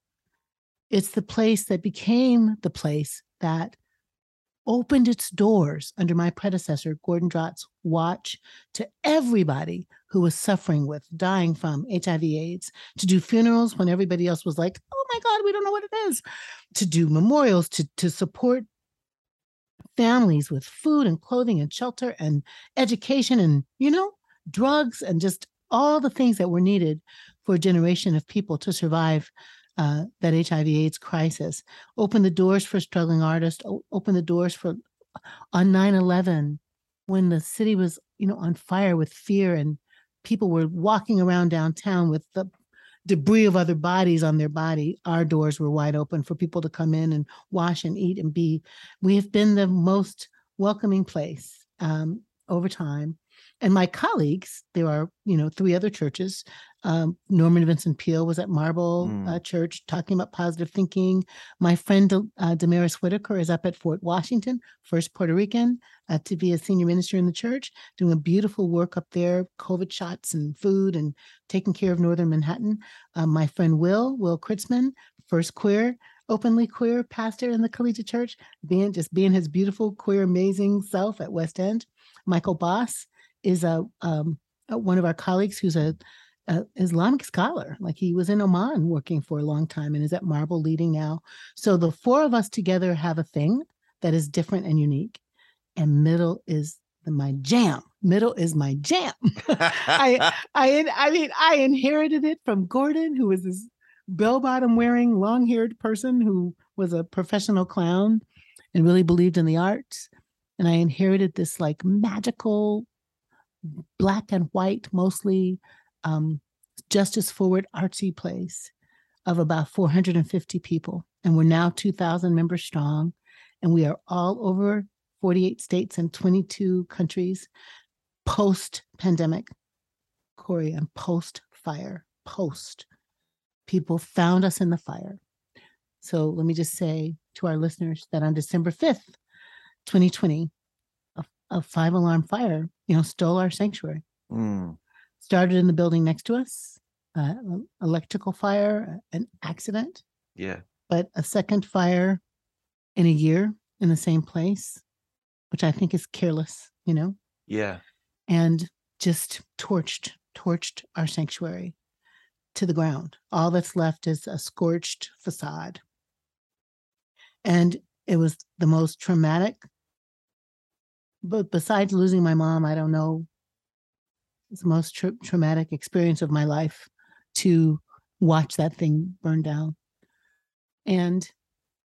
Speaker 2: It's the place that became the place that opened its doors under my predecessor, Gordon Dragt's watch, to everybody who was suffering with, dying from HIV AIDS, to do funerals when everybody else was like, oh my God, we don't know what it is, to do memorials, to, to support families with food and clothing and shelter and education and, you know, drugs and just all the things that were needed for a generation of people to survive uh, that HIV AIDS crisis. Open the doors for struggling artists, open the doors for on 9 11 when the city was, you know, on fire with fear and people were walking around downtown with the debris of other bodies on their body. Our doors were wide open for people to come in and wash and eat and be. We have been the most welcoming place um, over time. And my colleagues, there are, you know, three other churches. Um, Norman Vincent Peale was at Marble
Speaker 1: Mm.
Speaker 2: uh, Church talking about positive thinking. My friend uh, Damaris Whitaker is up at Fort Washington, first Puerto Rican uh, to be a senior minister in the church, doing a beautiful work up there, COVID shots and food and taking care of Northern Manhattan. Uh, my friend Will, Will Kritzman, first queer, openly queer pastor in the collegiate church, being just being his beautiful, queer, amazing self at West End. Michael Bos is a, um, uh, one of our colleagues who's a, a Islamic scholar. Like he was in Oman working for a long time and is at Marble leading now. So the four of us together have a thing that is different and unique. And middle is my jam. Middle is my jam. [LAUGHS] I, I, I mean, I inherited it from Gordon, who was this bell bottom wearing, long haired person who was a professional clown and really believed in the arts. And I inherited this like magical black and white, mostly um, justice forward artsy place of about 450 people. And we're now 2,000 members strong. And we are all over 48 states and 22 countries post pandemic. Corey, and post fire, post. People found us in the fire. So let me just say to our listeners that on December 5th, 2020, a, a five alarm fire, you know, stole our sanctuary
Speaker 1: Mm,
Speaker 2: started in the building next to us, uh, electrical fire, an accident,
Speaker 1: yeah.
Speaker 2: but a second fire in a year in the same place, which I think is careless, you know,
Speaker 1: Yeah.
Speaker 2: and just torched, torched our sanctuary to the ground. All that's left is a scorched facade. And it was the most traumatic. But besides losing my mom, I don't know, the most tra- traumatic experience of my life to watch that thing burn down. And,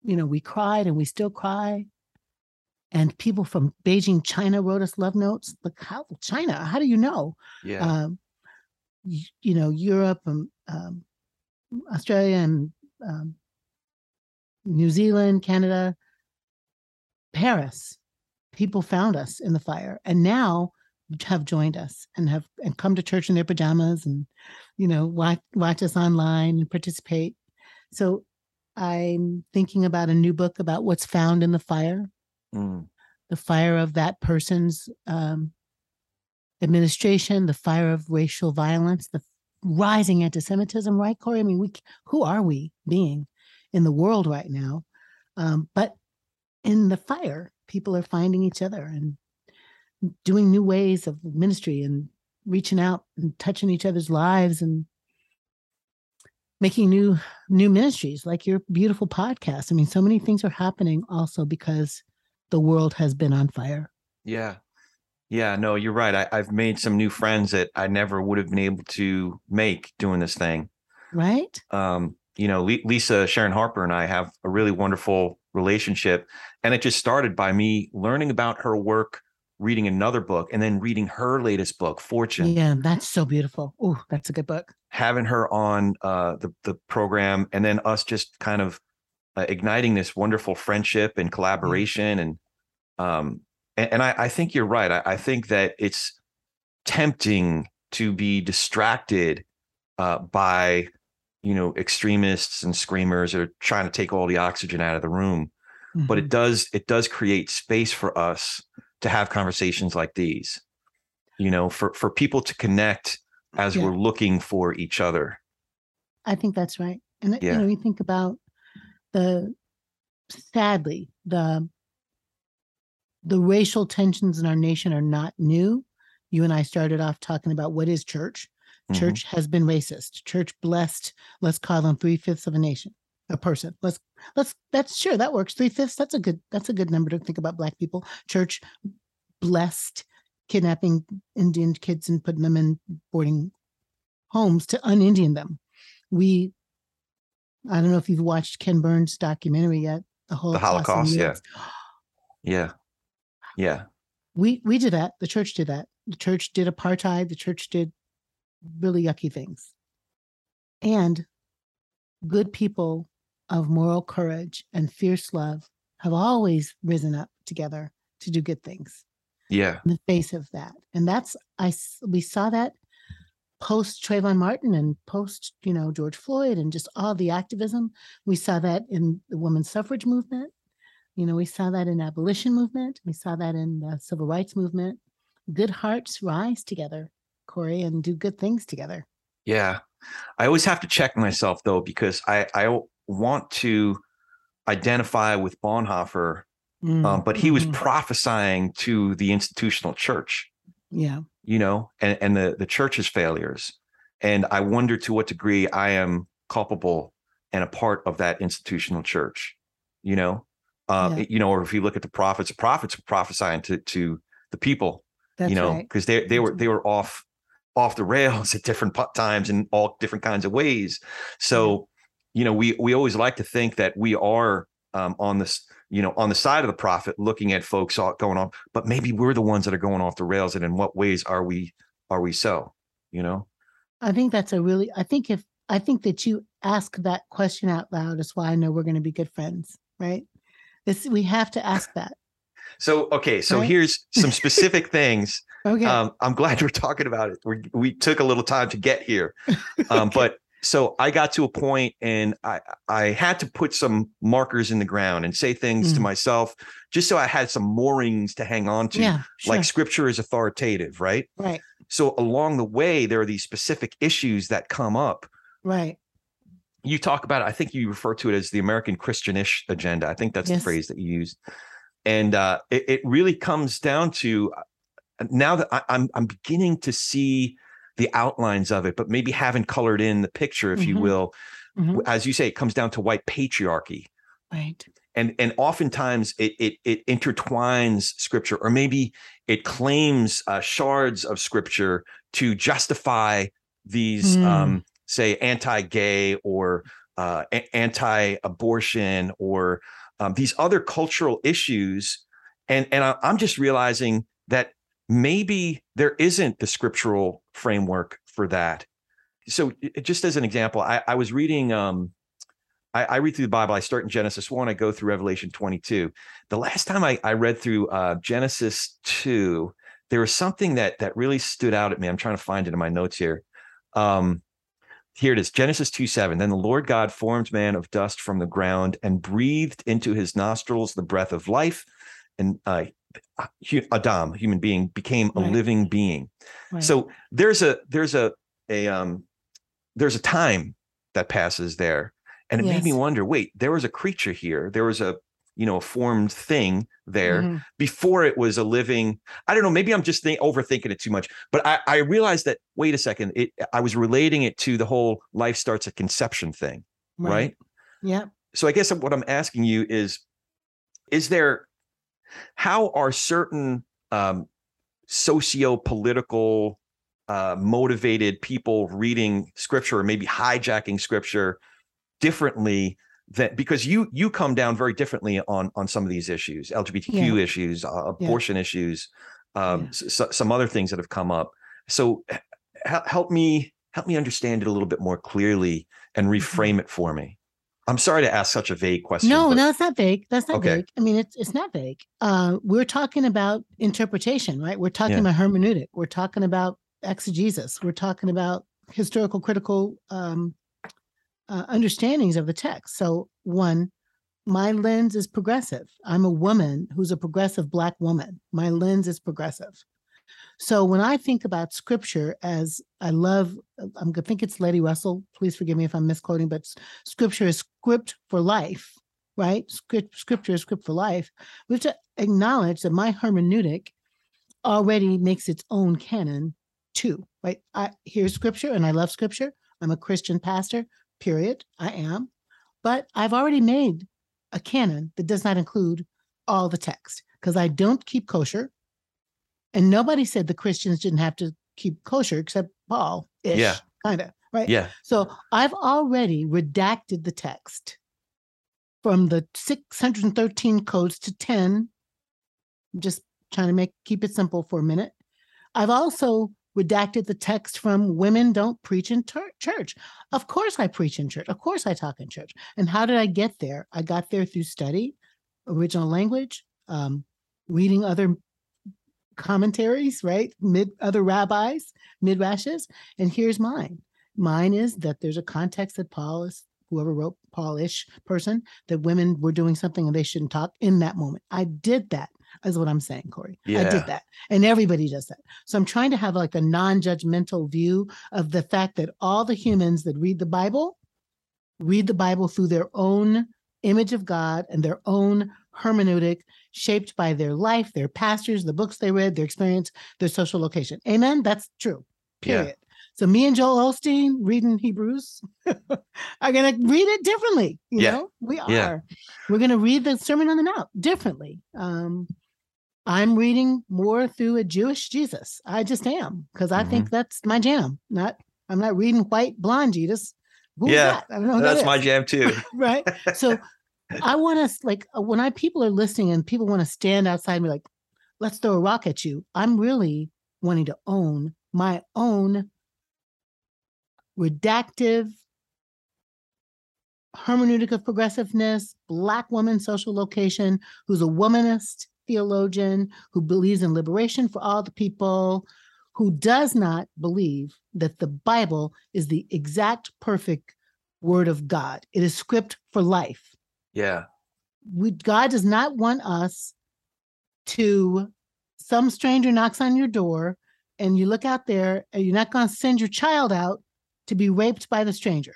Speaker 2: you know, we cried and we still cry. And people from Beijing, China wrote us love notes. Like, how, China, how do you know?
Speaker 1: Yeah.
Speaker 2: um, y- you know, Europe and um, Australia and um, New Zealand, Canada, Paris. People found us in the fire, and now have joined us and have and come to church in their pajamas and you know watch watch us online and participate. So I'm thinking about a new book about what's found in the fire
Speaker 1: Mm.
Speaker 2: the fire of that person's um, administration, the fire of racial violence, the rising anti-Semitism, right, Corey? I mean, we who are we being in the world right now? Um, but in the fire, people are finding each other and doing new ways of ministry and reaching out and touching each other's lives and making new new ministries like your beautiful podcast. I mean, so many things are happening also because the world has been on fire.
Speaker 1: Yeah. Yeah. No, you're right. I, I've made some new friends that I never would have been able to make doing this thing.
Speaker 2: Right?
Speaker 1: Um, you know, Li- Lisa Sharon Harper and I have a really wonderful relationship. And it just started by me learning about her work, reading another book, and then reading her latest book, Fortune.
Speaker 2: Yeah, that's so beautiful. Oh, that's a good book.
Speaker 1: having her on uh, the the program, and then us just kind of uh, igniting this wonderful friendship and collaboration, and um, and, and I, I think you're right. I, I think that it's tempting to be distracted uh, by you know extremists and screamers that are trying to take all the oxygen out of the room but it
Speaker 2: Mhm.
Speaker 1: does it does create space for us to have conversations like these you know for for people to connect as
Speaker 2: Yeah.
Speaker 1: we're looking for each other
Speaker 2: I think that's right. And
Speaker 1: Yeah.
Speaker 2: you know, you think about the sadly the the racial tensions in our nation are not new. You and I started off talking about what is church.
Speaker 1: Mhm.
Speaker 2: Church has been racist. Church blessed. Let's call them three fifths of a nation, a person. Let's let's that's sure that works. Three fifths. That's a good that's a good number to think about black people. Church blessed kidnapping Indian kids and putting them in boarding homes to un-Indian them. We I don't know if you've watched Ken Burns' documentary yet. The whole
Speaker 1: Holocaust, yeah. yeah yeah
Speaker 2: we we did that the church did that the church did apartheid the church did really yucky things and good people of moral courage and fierce love have always risen up together to do good things
Speaker 1: yeah.
Speaker 2: in the face of that. And that's I, we saw that post Trayvon Martin and post you know George Floyd and just all the activism. We saw that in the women's suffrage movement. You know we saw that in abolition movement. We saw that in the civil rights movement. Good hearts rise together Corey and do good things together.
Speaker 1: Yeah. I always have to check myself though because i i want to identify with bonhoeffer um, but he was
Speaker 2: Mhm.
Speaker 1: prophesying to the institutional church.
Speaker 2: Yeah.
Speaker 1: You know and, and the the church's failures. And i wonder to what degree i am culpable and a part of that institutional church you know? Uh,
Speaker 2: Yeah.
Speaker 1: you know or if you look at the prophets the prophets were prophesying to to the people
Speaker 2: that's
Speaker 1: you know
Speaker 2: right.
Speaker 1: because they they were they were off off the rails [LAUGHS] at different times in all different kinds of ways. So you know we we always like to think that we are um, on this you know on the side of the prophet looking at folks going on but maybe we're the ones that are going off the rails and in what ways are we are we so you know
Speaker 2: I think that's a really I think if I think that you ask that question out loud is why I know we're going to be good friends, right? This we have to ask that.
Speaker 1: so okay so
Speaker 2: Right.
Speaker 1: here's some specific [LAUGHS] things
Speaker 2: Okay.
Speaker 1: um, i'm glad [LAUGHS] we're talking about it we we took a little time to get here [LAUGHS] um, but so i got to a point and i i had to put some markers in the ground and say things to
Speaker 2: Mm.
Speaker 1: myself just so i had some moorings to hang on to
Speaker 2: yeah, sure.
Speaker 1: like scripture is authoritative right
Speaker 2: right,
Speaker 1: so along the way there are these specific issues that come up
Speaker 2: right.
Speaker 1: you talk about it. I think you refer to it as the American Christianish agenda. I think that's yes. the phrase that you used. And uh, it, it, really comes down to uh, now that I, I'm I'm beginning to see the outlines of it, but maybe haven't colored in the picture, if mm-hmm. you will. Mm-hmm. As you say, it comes down to white patriarchy.
Speaker 2: Right.
Speaker 1: And and oftentimes it it, it intertwines scripture, or maybe it claims uh, shards of scripture to justify these, mm. um, say, anti-gay or uh, a- anti-abortion or um, these other cultural issues. And and I, I'm just realizing that maybe there isn't the scriptural framework for that. So, just as an example, I, I was reading. Um, I, I, read through the Bible. I start in Genesis one. I go through Revelation twenty two. The last time I, I read through uh, Genesis two, there was something that that really stood out at me. I'm trying to find it in my notes here. Um, here it is Genesis 2 7. Then the Lord God formed man of dust from the ground and breathed into his nostrils the breath of life. And uh, Adam, human being, became a right. living being. Right. So there's a there's a a um there's a time that passes there, and it yes. made me wonder. Wait, there was a creature here. There was a you know a formed thing there mm-hmm. before it was a living. I don't know. Maybe I'm just think, overthinking it too much. But I, I realized that. Wait a second. It I was relating it to the whole life starts at conception thing, right? right?
Speaker 2: Yeah.
Speaker 1: So I guess what I'm asking you is, is there how are certain um, socio-political uh, motivated people reading scripture or maybe hijacking scripture differently that because you you come down very differently on on some of these issues lgbtq yeah. issues uh, abortion yeah. issues um, yeah. some other things that have come up so h- help me help me understand it a little bit more clearly and mm-hmm. reframe it for me I'm sorry to ask such a vague question.
Speaker 2: No, but... no, it's not vague. That's not okay. vague. I mean, it's it's not vague. Uh, we're talking about interpretation, right? We're talking yeah. about hermeneutic. We're talking about exegesis. We're talking about historical critical um, uh, understandings of the text. So, one, my lens is progressive. I'm a woman who's a progressive Black woman. My lens is progressive. So when I think about scripture as I love, uh, I'm gonna think it's Letty Russell. Please forgive me if I'm misquoting, but scripture is script for life, right? Script, scripture is script for life. We have to acknowledge that my hermeneutic already makes its own canon too, right? I hear scripture and I love scripture. I'm a Christian pastor, period. I am. But I've already made a canon that does not include all the text because I don't keep kosher. And nobody said the Christians didn't have to keep kosher except Paul ish, yeah. kind of, right?
Speaker 1: Yeah.
Speaker 2: So I've already redacted the text from the 613 codes to 10. I'm just trying to make keep it simple for a minute. I've also redacted the text from women don't preach in ter- church. Of course I preach in church. Of course I talk in church. And how did I get there? I got there through study, original language, um, reading other commentaries, right? Mid other rabbis, midrashes, and here's mine. Mine is that there's a context that Paul is whoever wrote Paulish person that women were doing something and they shouldn't talk in that moment. I did that. Is what I'm saying, Corey. Yeah. I did that. And everybody does that. So I'm trying to have like a non-judgmental view of the fact that all the humans that read the Bible read the Bible through their own image of God and their own hermeneutic shaped by their life, their pastors, the books they read, their experience, their social location. Amen. That's true. Period. Yeah. So me and Joel Osteen reading Hebrews [LAUGHS] are gonna read it differently. You yeah. know, we are. Yeah. We're gonna read the Sermon on the Mount differently. Um, I'm reading more through a Jewish Jesus. I just am because I mm-hmm. think that's my jam. Not I'm not reading white blonde Jesus.
Speaker 1: Who's yeah, that? that's that my jam too. [LAUGHS]
Speaker 2: right. So I want us like uh, when I people are listening and people want to stand outside and be like, let's throw a rock at you. I'm really wanting to own my own redactive hermeneutic of progressiveness, black woman social location, who's a womanist theologian, who believes in liberation for all the people, who does not believe that the Bible is the exact perfect word of God. It is script for life.
Speaker 1: Yeah.
Speaker 2: We, God does not want us to, some stranger knocks on your door and you look out there and you're not going to send your child out to be raped by the stranger.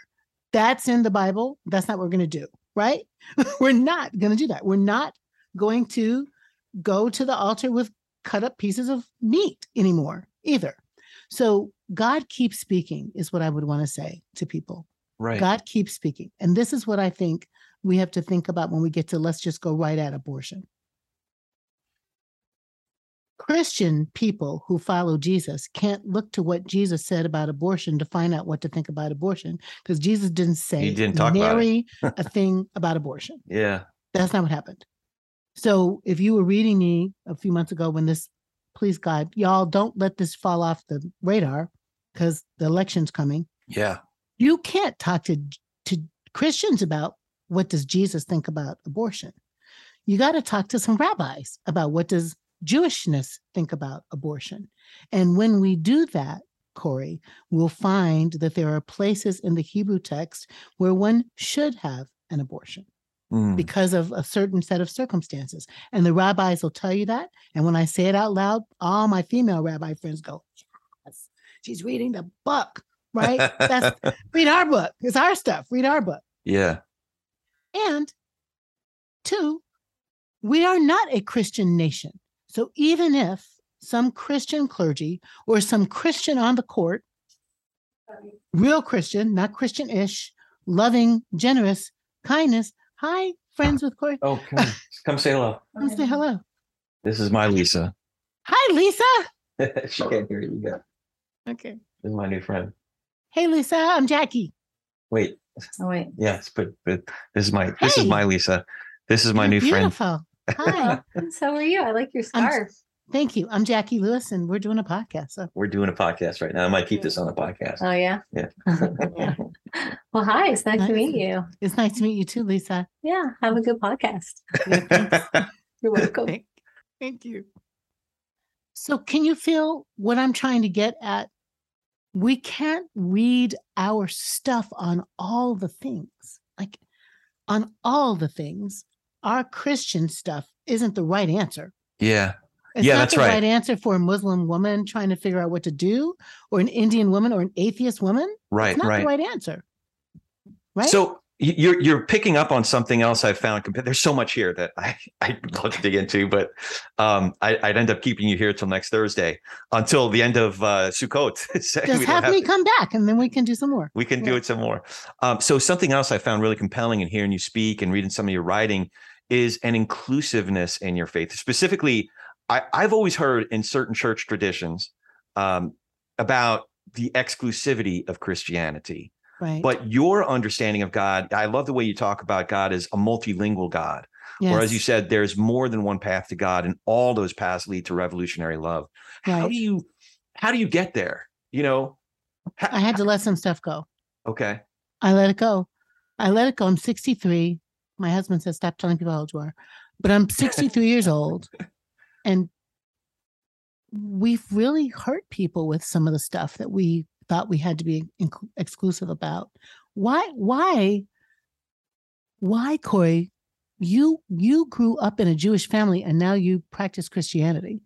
Speaker 2: That's in the Bible. That's not what we're going to do, right? [LAUGHS] we're not going to do that. We're not going to go to the altar with cut up pieces of meat anymore either. So God keeps speaking, is what I would want to say to people.
Speaker 1: Right.
Speaker 2: God keeps speaking. And this is what I think we have to think about when we get to let's just go right at abortion. Christian people who follow Jesus can't look to what Jesus said about abortion to find out what to think about abortion because Jesus didn't say
Speaker 1: He didn't talk about [LAUGHS]
Speaker 2: a thing about abortion.
Speaker 1: Yeah.
Speaker 2: That's not what happened. So if you were reading me a few months ago when this, please God, y'all don't let this fall off the radar because the election's coming.
Speaker 1: Yeah.
Speaker 2: You can't talk to to Christians about what does Jesus think about abortion. You got to talk to some rabbis about what does Jewishness think about abortion. And when we do that, Corey, we'll find that there are places in the Hebrew text where one should have an abortion
Speaker 1: Mm.
Speaker 2: because of a certain set of circumstances. And the rabbis will tell you that. And when I say it out loud, all my female rabbi friends go, Yes, she's reading the book, right? That's [LAUGHS] read our book. It's our stuff. Read our book.
Speaker 1: yeah.
Speaker 2: And two, we are not a Christian nation. So even if some Christian clergy or some Christian on the court, real Christian, not Christian ish, loving, generous, kindness, hi, friends with Corey,
Speaker 1: Oh, come, come say hello.
Speaker 2: come say hello.
Speaker 1: This is my Lisa.
Speaker 2: Hi, Lisa. [LAUGHS]
Speaker 1: she can't hear you yet.
Speaker 2: Okay.
Speaker 1: This is my new friend.
Speaker 2: Hey, Lisa, I'm Jacqui.
Speaker 1: Wait.
Speaker 3: Oh wait.
Speaker 1: Yes, but but this is my this is my Lisa. This is my
Speaker 2: You're
Speaker 1: new friend.
Speaker 2: beautiful. Hi. [LAUGHS]
Speaker 3: So are you? I like your
Speaker 2: I'm-
Speaker 3: scarf.
Speaker 2: Thank you. I'm Jacqui Lewis, and we're doing a podcast. So
Speaker 1: We're doing a podcast right now. I might keep this on the podcast.
Speaker 3: Oh yeah.
Speaker 1: Yeah.
Speaker 2: Yeah. [LAUGHS]
Speaker 3: well, hi. It's nice,
Speaker 2: Nice.
Speaker 3: to meet you.
Speaker 2: it's nice to meet you too, Lisa.
Speaker 3: Yeah. Have a good podcast.
Speaker 2: Yeah. [LAUGHS]
Speaker 3: You're welcome.
Speaker 2: Thank, thank you. So, can you feel what I'm trying to get at? We can't read our stuff on all the things, like on all the things. Our Christian stuff isn't the right answer.
Speaker 1: yeah.
Speaker 2: It's
Speaker 1: Yeah,
Speaker 2: not
Speaker 1: that's
Speaker 2: the
Speaker 1: right.
Speaker 2: right answer for a Muslim woman trying to figure out what to do, or an Indian woman, or an atheist woman.
Speaker 1: Right.
Speaker 2: It's not
Speaker 1: Right.
Speaker 2: the right answer. Right?
Speaker 1: So you're you're picking up on something else I've found. There's so much here that [LAUGHS] I I'd love to dig into, but um, I, I'd end up keeping you here till next Thursday, until the end of uh, Sukkot. [LAUGHS] So
Speaker 2: just have
Speaker 1: have
Speaker 2: me
Speaker 1: to-
Speaker 2: come back, and then we can do some more.
Speaker 1: we can do it some more. Um, so something else I found really compelling in hearing you speak and reading some of your writing is an inclusiveness in your faith. Specifically, I, I've always heard in certain church traditions um, about the exclusivity of Christianity.
Speaker 2: Right.
Speaker 1: But your understanding of God, I love the way you talk about God as a multilingual God. Or as you said, there's more than one path to God, and all those paths lead to revolutionary love. How do you how do you get there? You know? How-
Speaker 2: I had to let some stuff go.
Speaker 1: okay.
Speaker 2: I let it go. I let it go. I'm 63. My husband says, stop telling people how old you are. But I'm 63 years old. And we've really hurt people with some of the stuff that we thought we had to be inc- exclusive about. Why, why, why, Corey? You you grew up in a Jewish family and now you practice Christianity.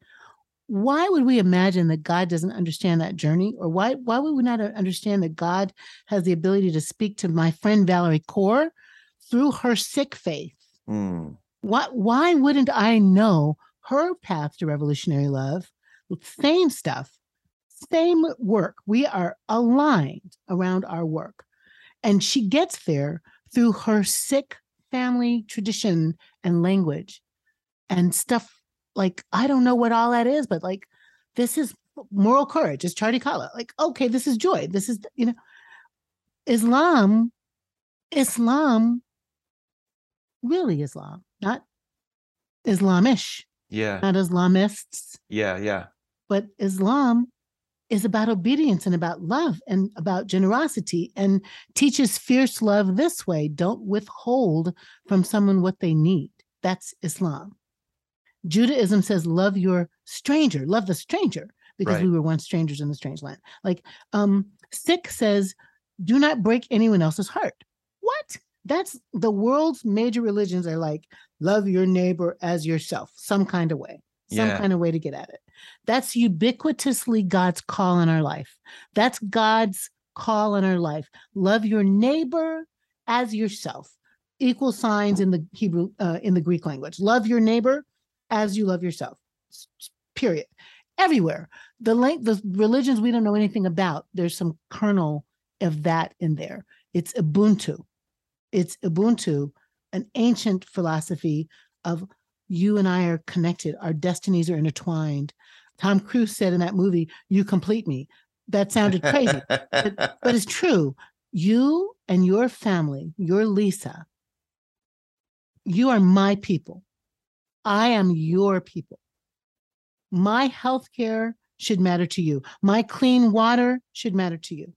Speaker 2: Why would we imagine that God doesn't understand that journey? Or why why would we not understand that God has the ability to speak to my friend Valarie Kaur through her Sikh faith.
Speaker 1: Mm,
Speaker 2: Why, why wouldn't I know her path to revolutionary love? Same stuff, same work. We are aligned around our work. And she gets there through her Sikh family tradition and language and stuff like, I don't know what all that is, but like, this is moral courage, as Charlie Kala. Like, okay, this is joy. This is, you know, Islam, Islam, really Islam, not Islamish,
Speaker 1: yeah.
Speaker 2: not Islamists,
Speaker 1: Yeah. Yeah.
Speaker 2: but Islam is about obedience and about love and about generosity and teaches fierce love this way don't withhold from someone what they need. That's Islam. Judaism says, love your stranger, love the stranger, because
Speaker 1: Right.
Speaker 2: we were once strangers in the strange land. Like um, Sikh says, do not break anyone else's heart. What? That's the world's major religions are like, love your neighbor as yourself, some kind of way, some
Speaker 1: Yeah.
Speaker 2: kind of way to get at it. That's ubiquitously God's call in our life. That's God's call in our life. Love your neighbor as yourself. Equal signs in the Hebrew, uh, in the Greek language. Love your neighbor as you love yourself. Period. Everywhere. The length, the religions we don't know anything about, there's some kernel of that in there. It's Ubuntu. It's Ubuntu, an ancient philosophy of you and I are connected, our destinies are intertwined. Tom Cruise said in that movie, You complete me. That sounded crazy, but, [LAUGHS] but it's true. You and your family, your Lisa, you are my people. I am your people. My health care should matter to you. My clean water should matter to you.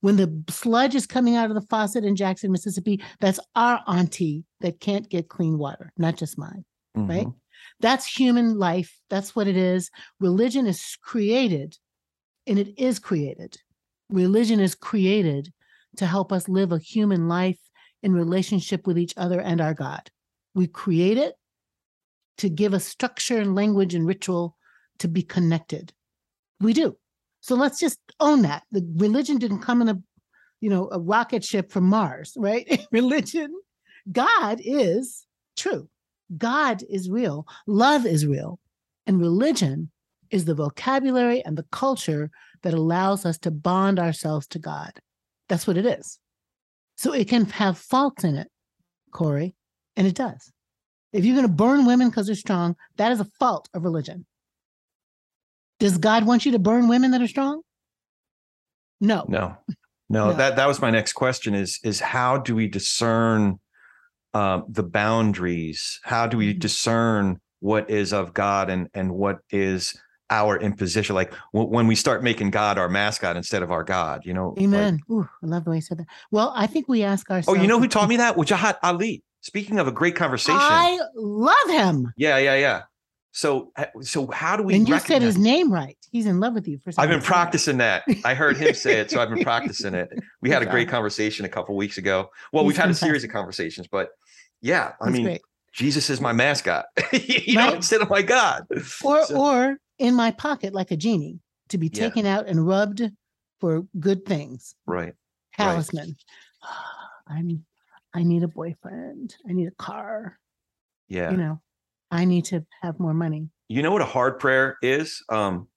Speaker 2: When the sludge is coming out of the faucet in Jackson, Mississippi, that's our auntie that can't get clean water, not just mine,
Speaker 1: Mhm.
Speaker 2: right? That's human life. That's what it is. Religion is created, and it is created. Religion is created to help us live a human life in relationship with each other and our God. We create it to give us structure and language and ritual to be connected. We do. So let's just own that. The religion didn't come in a, you know, a rocket ship from Mars, right? [LAUGHS] religion, God is true. God is real. Love is real. And religion is the vocabulary and the culture that allows us to bond ourselves to God. That's what it is. So it can have faults in it, Corey, and it does. If you're going to burn women because they're strong, that is a fault of religion. Does God want you to burn women that are strong? No.
Speaker 1: No, [LAUGHS] no,
Speaker 2: No.
Speaker 1: That that was my next question. Is is how do we discern um, the boundaries? How do we
Speaker 2: Mhm.
Speaker 1: discern what is of God and and what is our imposition? Like w- when we start making God our mascot instead of our God, you know? like-
Speaker 2: Amen. Ooh, I love the way you said that. Well, I think we ask ourselves oh,
Speaker 1: you know who taught me that? Wajahat Ali. Speaking of a great conversation.
Speaker 2: I love him.
Speaker 1: yeah, yeah, yeah. So uh, so how do we?
Speaker 2: and you said his name right. He's in love with you for some
Speaker 1: I've been practicing that. I heard him say it, so I've been [LAUGHS] practicing it. We had a great conversation a couple weeks ago. Well,
Speaker 2: He's
Speaker 1: we've had a series of conversations, but yeah, I
Speaker 2: He's
Speaker 1: mean,
Speaker 2: great.
Speaker 1: Jesus is my mascot, [LAUGHS] you know,
Speaker 2: Right.
Speaker 1: instead of my God.
Speaker 2: Or
Speaker 1: So-
Speaker 2: or in my pocket like a genie to be
Speaker 1: Yeah.
Speaker 2: taken out and rubbed for good things.
Speaker 1: right.
Speaker 2: Talisman. [SIGHS] I'm I need a boyfriend. I need a car.
Speaker 1: Yeah.
Speaker 2: You know, I need to have more money.
Speaker 1: You know what a hard prayer is? Um,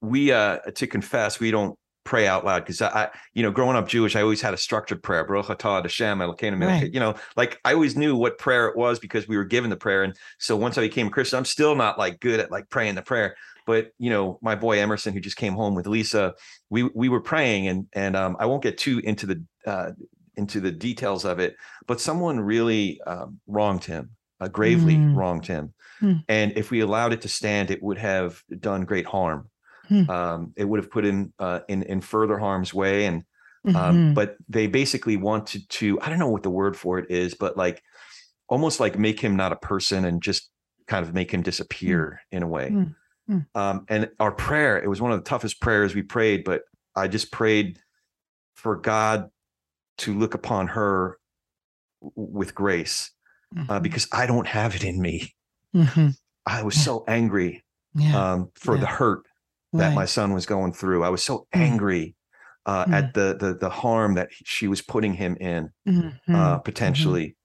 Speaker 1: we uh to confess, we don't pray out loud because I, I, you know, growing up Jewish, I always had a structured prayer. Baruch atah Hashem Elokeinu
Speaker 2: Right.
Speaker 1: You know, like I always knew what prayer it was because we were given the prayer. And so once I became a Christian, I'm still not like good at like praying the prayer. But you know, my boy Emerson, who just came home with Lisa, we we were praying, and and um, I won't get too into the uh, into the details of it, but someone really um, wronged him, uh, gravely
Speaker 2: Mm.
Speaker 1: wronged him,
Speaker 2: Hmm.
Speaker 1: and if we allowed it to stand, it would have done great harm.
Speaker 2: Hmm.
Speaker 1: Um, it would have put in uh, in in further harm's way, and um,
Speaker 2: Mhm.
Speaker 1: but they basically wanted to I don't know what the word for it is, but like almost like make him not a person and just kind of make him disappear in a way.
Speaker 2: Mm, mm.
Speaker 1: Um, and our prayer, it was one of the toughest prayers we prayed, but I just prayed for God to look upon her with grace uh,
Speaker 2: Mhm.
Speaker 1: because I don't have it in me.
Speaker 2: Mhm.
Speaker 1: I was
Speaker 2: Yeah.
Speaker 1: so angry
Speaker 2: yeah.
Speaker 1: um, for the hurt that my son was going through. I was so
Speaker 2: Mm.
Speaker 1: angry uh,
Speaker 2: Mm.
Speaker 1: at the, the the harm that she was putting him in
Speaker 2: Mhm.
Speaker 1: uh, potentially.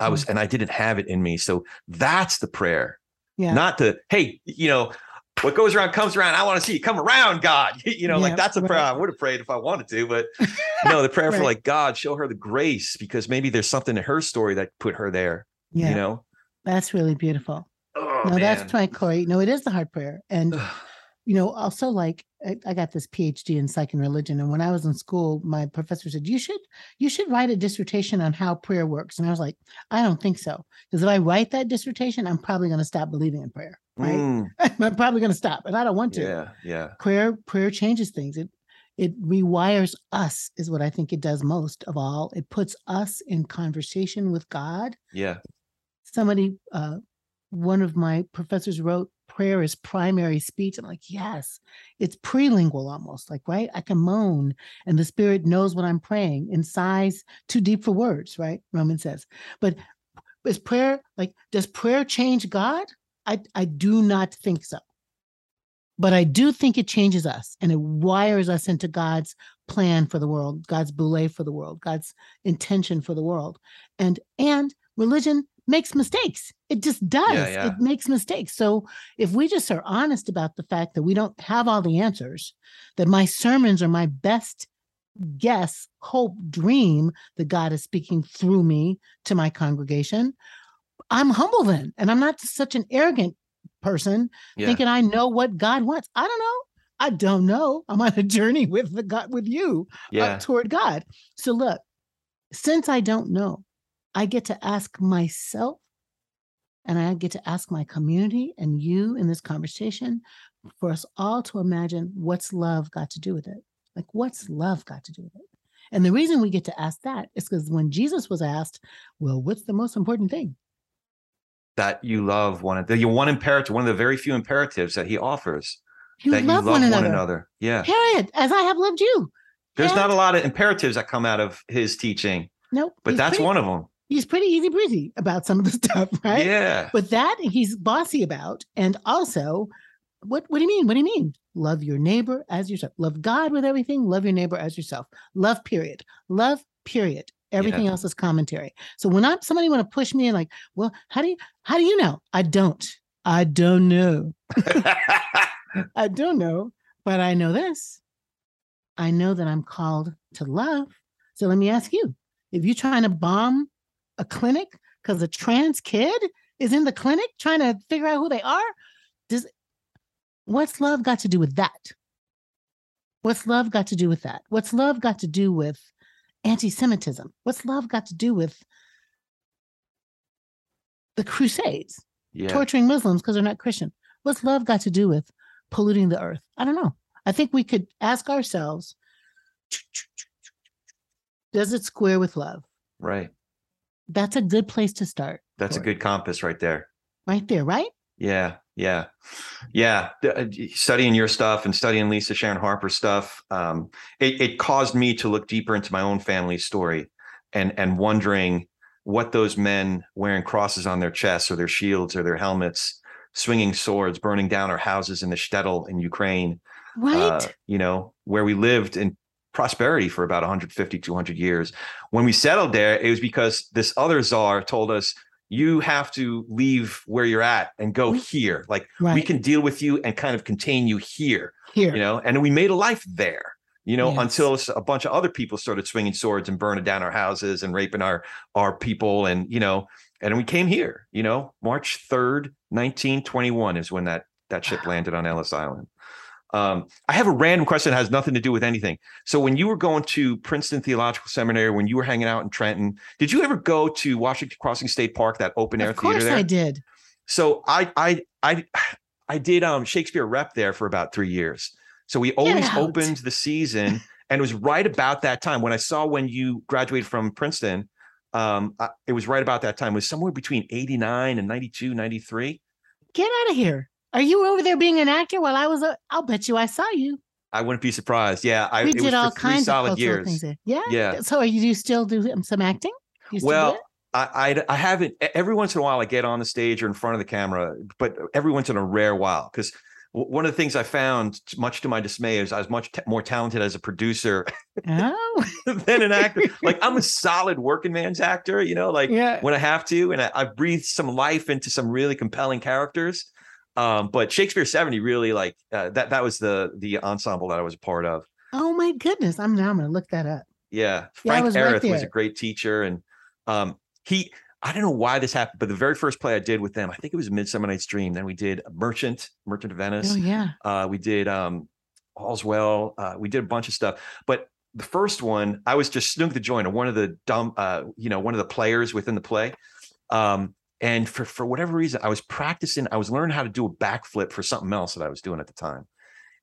Speaker 1: I
Speaker 2: Mhm.
Speaker 1: was, and I didn't have it in me. So that's the prayer,
Speaker 2: yeah.
Speaker 1: not the hey, you know, what goes around comes around. I want to see you come around, God. [LAUGHS] You know,
Speaker 2: Yeah,
Speaker 1: like that's a prayer. I would have prayed if I wanted to, but [LAUGHS] no, the prayer for like God, show her the grace because maybe there's something in her story that put her there.
Speaker 2: yeah.
Speaker 1: You know,
Speaker 2: That's really beautiful.
Speaker 1: oh
Speaker 2: no,
Speaker 1: man.
Speaker 2: that's right, Corey. No, it is the hard prayer. And you know, also like I, I got this PhD in psych and religion, and when I was in school, my professor said you should you should write a dissertation on how prayer works, and I was like, I don't think so, because if I write that dissertation, I'm probably going to stop believing in prayer. Right?
Speaker 1: Mm, [LAUGHS]
Speaker 2: I'm probably going to stop, and I don't want to.
Speaker 1: yeah, yeah,
Speaker 2: Prayer prayer changes things. It it rewires us, is what I think it does most of all. It puts us in conversation with God
Speaker 1: yeah.
Speaker 2: somebody uh one of my professors wrote prayer is primary speech i'm like yes. It's prelingual almost like right? I can moan and the spirit knows what i'm praying in sighs too deep for words right? Roman says. But is prayer like does prayer change god? I i do not think so. But I do think it changes us and it wires us into God's plan for the world, God's boule for the world, God's intention for the world. And and religion makes mistakes. It just does.
Speaker 1: Yeah, yeah.
Speaker 2: It makes mistakes. So if we just are honest about the fact that we don't have all the answers, that my sermons are my best guess, hope, dream that God is speaking through me to my congregation, I'm humble then. And I'm not such an arrogant person
Speaker 1: Yeah.
Speaker 2: thinking I know what God wants. I don't know. I don't know. I'm on a journey with the God with you
Speaker 1: yeah.
Speaker 2: up toward God. So look, since I don't know, I get to ask myself and I get to ask my community and you in this conversation for us all to imagine what's love got to do with it? Like, what's love got to do with it? And the reason we get to ask that is because when Jesus was asked, well, what's the most important thing?
Speaker 1: that you love one of the your one imperative, one of the very few imperatives that he offers.
Speaker 2: You
Speaker 1: that
Speaker 2: love,
Speaker 1: you love
Speaker 2: one, another.
Speaker 1: Yeah.
Speaker 2: Period. As I have loved you.
Speaker 1: There's not a lot of imperatives that come out of his teaching,
Speaker 2: Nope.
Speaker 1: but that's
Speaker 2: pretty-
Speaker 1: one of them.
Speaker 2: He's pretty easy breezy about some of the [LAUGHS] stuff, right?
Speaker 1: Yeah.
Speaker 2: But that he's bossy about. And also, what what do you mean? What do you mean? Love your neighbor as yourself. Love God with everything. Love your neighbor as yourself. Love, period. Love, period. Everything else is commentary. So when I'm somebody want to push me and like, well, how do you how do you know? I don't. I don't know. [LAUGHS] I don't know, but I know this. I know that I'm called to love. So let me ask you if you're trying to bomb a clinic because a trans kid is in the clinic trying to figure out who they are, does what's love got to do with that? What's love got to do with that? What's love got to do with anti Semitism? What's love got to do with the Crusades?
Speaker 1: yeah.
Speaker 2: torturing Muslims because they're not Christian. What's love got to do with polluting the earth? I don't know. I think we could ask ourselves [TSK] does it square with love?
Speaker 1: Right.
Speaker 2: That's a good place to start.
Speaker 1: That's a good compass right there.
Speaker 2: Right there, right?
Speaker 1: Yeah, yeah, yeah. Uh, Studying your stuff and studying Lisa Sharon Harper's stuff, um, it, it caused me to look deeper into my own family story, and and wondering what those men wearing crosses on their chests or their shields or their helmets, swinging swords, burning down our houses in the shtetl in Ukraine,
Speaker 2: Right?
Speaker 1: uh, you know, where we lived in prosperity for about 150, 200 years. When we settled there, it was because this other czar told us, you have to leave where you're at and go
Speaker 2: mm-hmm.
Speaker 1: here. Like
Speaker 2: right.
Speaker 1: we can deal with you and kind of contain you here,
Speaker 2: Here.
Speaker 1: you know, and we made a life there. You know,
Speaker 2: Yes.
Speaker 1: until a bunch of other people started swinging swords and burning down our houses and raping our our people, and you know, and we came here. You know, March third, nineteen twenty one is when that that ship landed on Ellis Island. Um, I have a random question that has nothing to do with anything. So when you were going to Princeton Theological Seminary, when you were hanging out in Trenton, did you ever go to Washington Crossing State Park, that open air theater?
Speaker 2: of course
Speaker 1: there?
Speaker 2: I did.
Speaker 1: So I I I I did um Shakespeare rep there for about three years. So we always opened the season, and it was right about that time when I saw when you graduated from Princeton. Um, I- it was right about that time. It was somewhere between 89 and 92, 93.
Speaker 2: Get out of here. Are you over there being an actor while I was? A, I'll bet you I saw you.
Speaker 1: I wouldn't be surprised. Yeah, I
Speaker 2: we
Speaker 1: it
Speaker 2: did all kinds of
Speaker 1: solid years.
Speaker 2: things. Yeah.
Speaker 1: Yeah.
Speaker 2: So are you, do you still do um, some acting? You
Speaker 1: Well. I, I I haven't every once in a while I get on the stage or in front of the camera, but every once in a rare while because one of the things I found, much to my dismay, is I was much t- more talented as a producer
Speaker 2: oh, [LAUGHS]
Speaker 1: than an actor. like I'm a solid working man's actor, you know, like
Speaker 2: yeah.
Speaker 1: when I have to, and I, I breathed some life into some really compelling characters. Um, but Shakespeare 70 really like uh, that that was the the ensemble that I was a part of.
Speaker 2: Oh my goodness. I'm now I'm gonna look that up.
Speaker 1: Yeah,
Speaker 2: Yeah,
Speaker 1: Frank
Speaker 2: was right
Speaker 1: was a great teacher, and um, he. I don't know why this happened, but the very first play I did with them, I think it was Midsummer Night's Dream. Then we did Merchant, Merchant of Venice.
Speaker 2: Oh yeah.
Speaker 1: Uh, we did um, All's Well. Uh, we did a bunch of stuff, but the first one, I was just Snug the Joiner, one of the dumb, uh, you know, one of the players within the play. Um, and for for whatever reason, I was practicing. I was learning how to do a backflip for something else that I was doing at the time.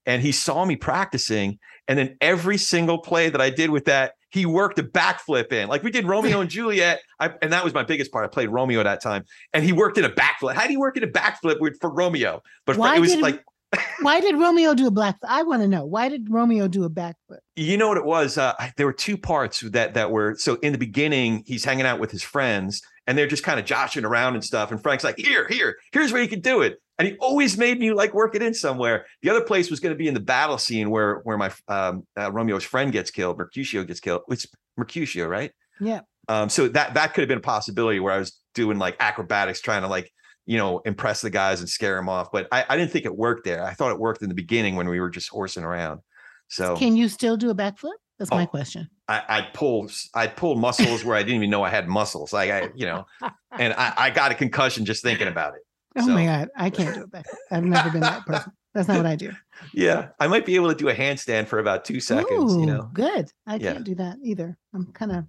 Speaker 1: And he saw me practicing, and then every single play that I did with that, he worked a backflip in. Like we did Romeo and Juliet, I, and that was my biggest part. I played Romeo at that time, and he worked in a backflip. How do you work in a backflip with, for Romeo? But for- it was like [LAUGHS]
Speaker 2: Why did Romeo do a black? I want to know. Why did Romeo do a backflip?
Speaker 1: you know what it was uh, there were two parts that that were so in the beginning he's hanging out with his friends and they're just kind of joshing around and stuff and frank's like here here here's where you can do it and he always made me like work it in somewhere. The other place was going to be in the battle scene where where my um, uh, Romeo's friend gets killed, Mercutio gets killed. It's Mercutio, right?
Speaker 2: Yeah.
Speaker 1: Um, so that that could have been a possibility where I was doing like acrobatics, trying to like you know impress the guys and scare them off. But I, I didn't think it worked there. I thought it worked in the beginning when we were just horsing around. So
Speaker 2: Can you still do a backflip? That's my
Speaker 1: Oh.
Speaker 2: question.
Speaker 1: I, I'd pull I'd pull muscles where I didn't even know I had muscles. Like I, you know, and I, I got a concussion just thinking about it. [LAUGHS]
Speaker 2: Oh my God. I can't do it back. I've never been that person. That's not what I do.
Speaker 1: Yeah, I might be able to do a handstand for about two seconds.
Speaker 2: Ooh,
Speaker 1: you know,
Speaker 2: Good. I
Speaker 1: Yeah.
Speaker 2: can't do that either. I'm kind of,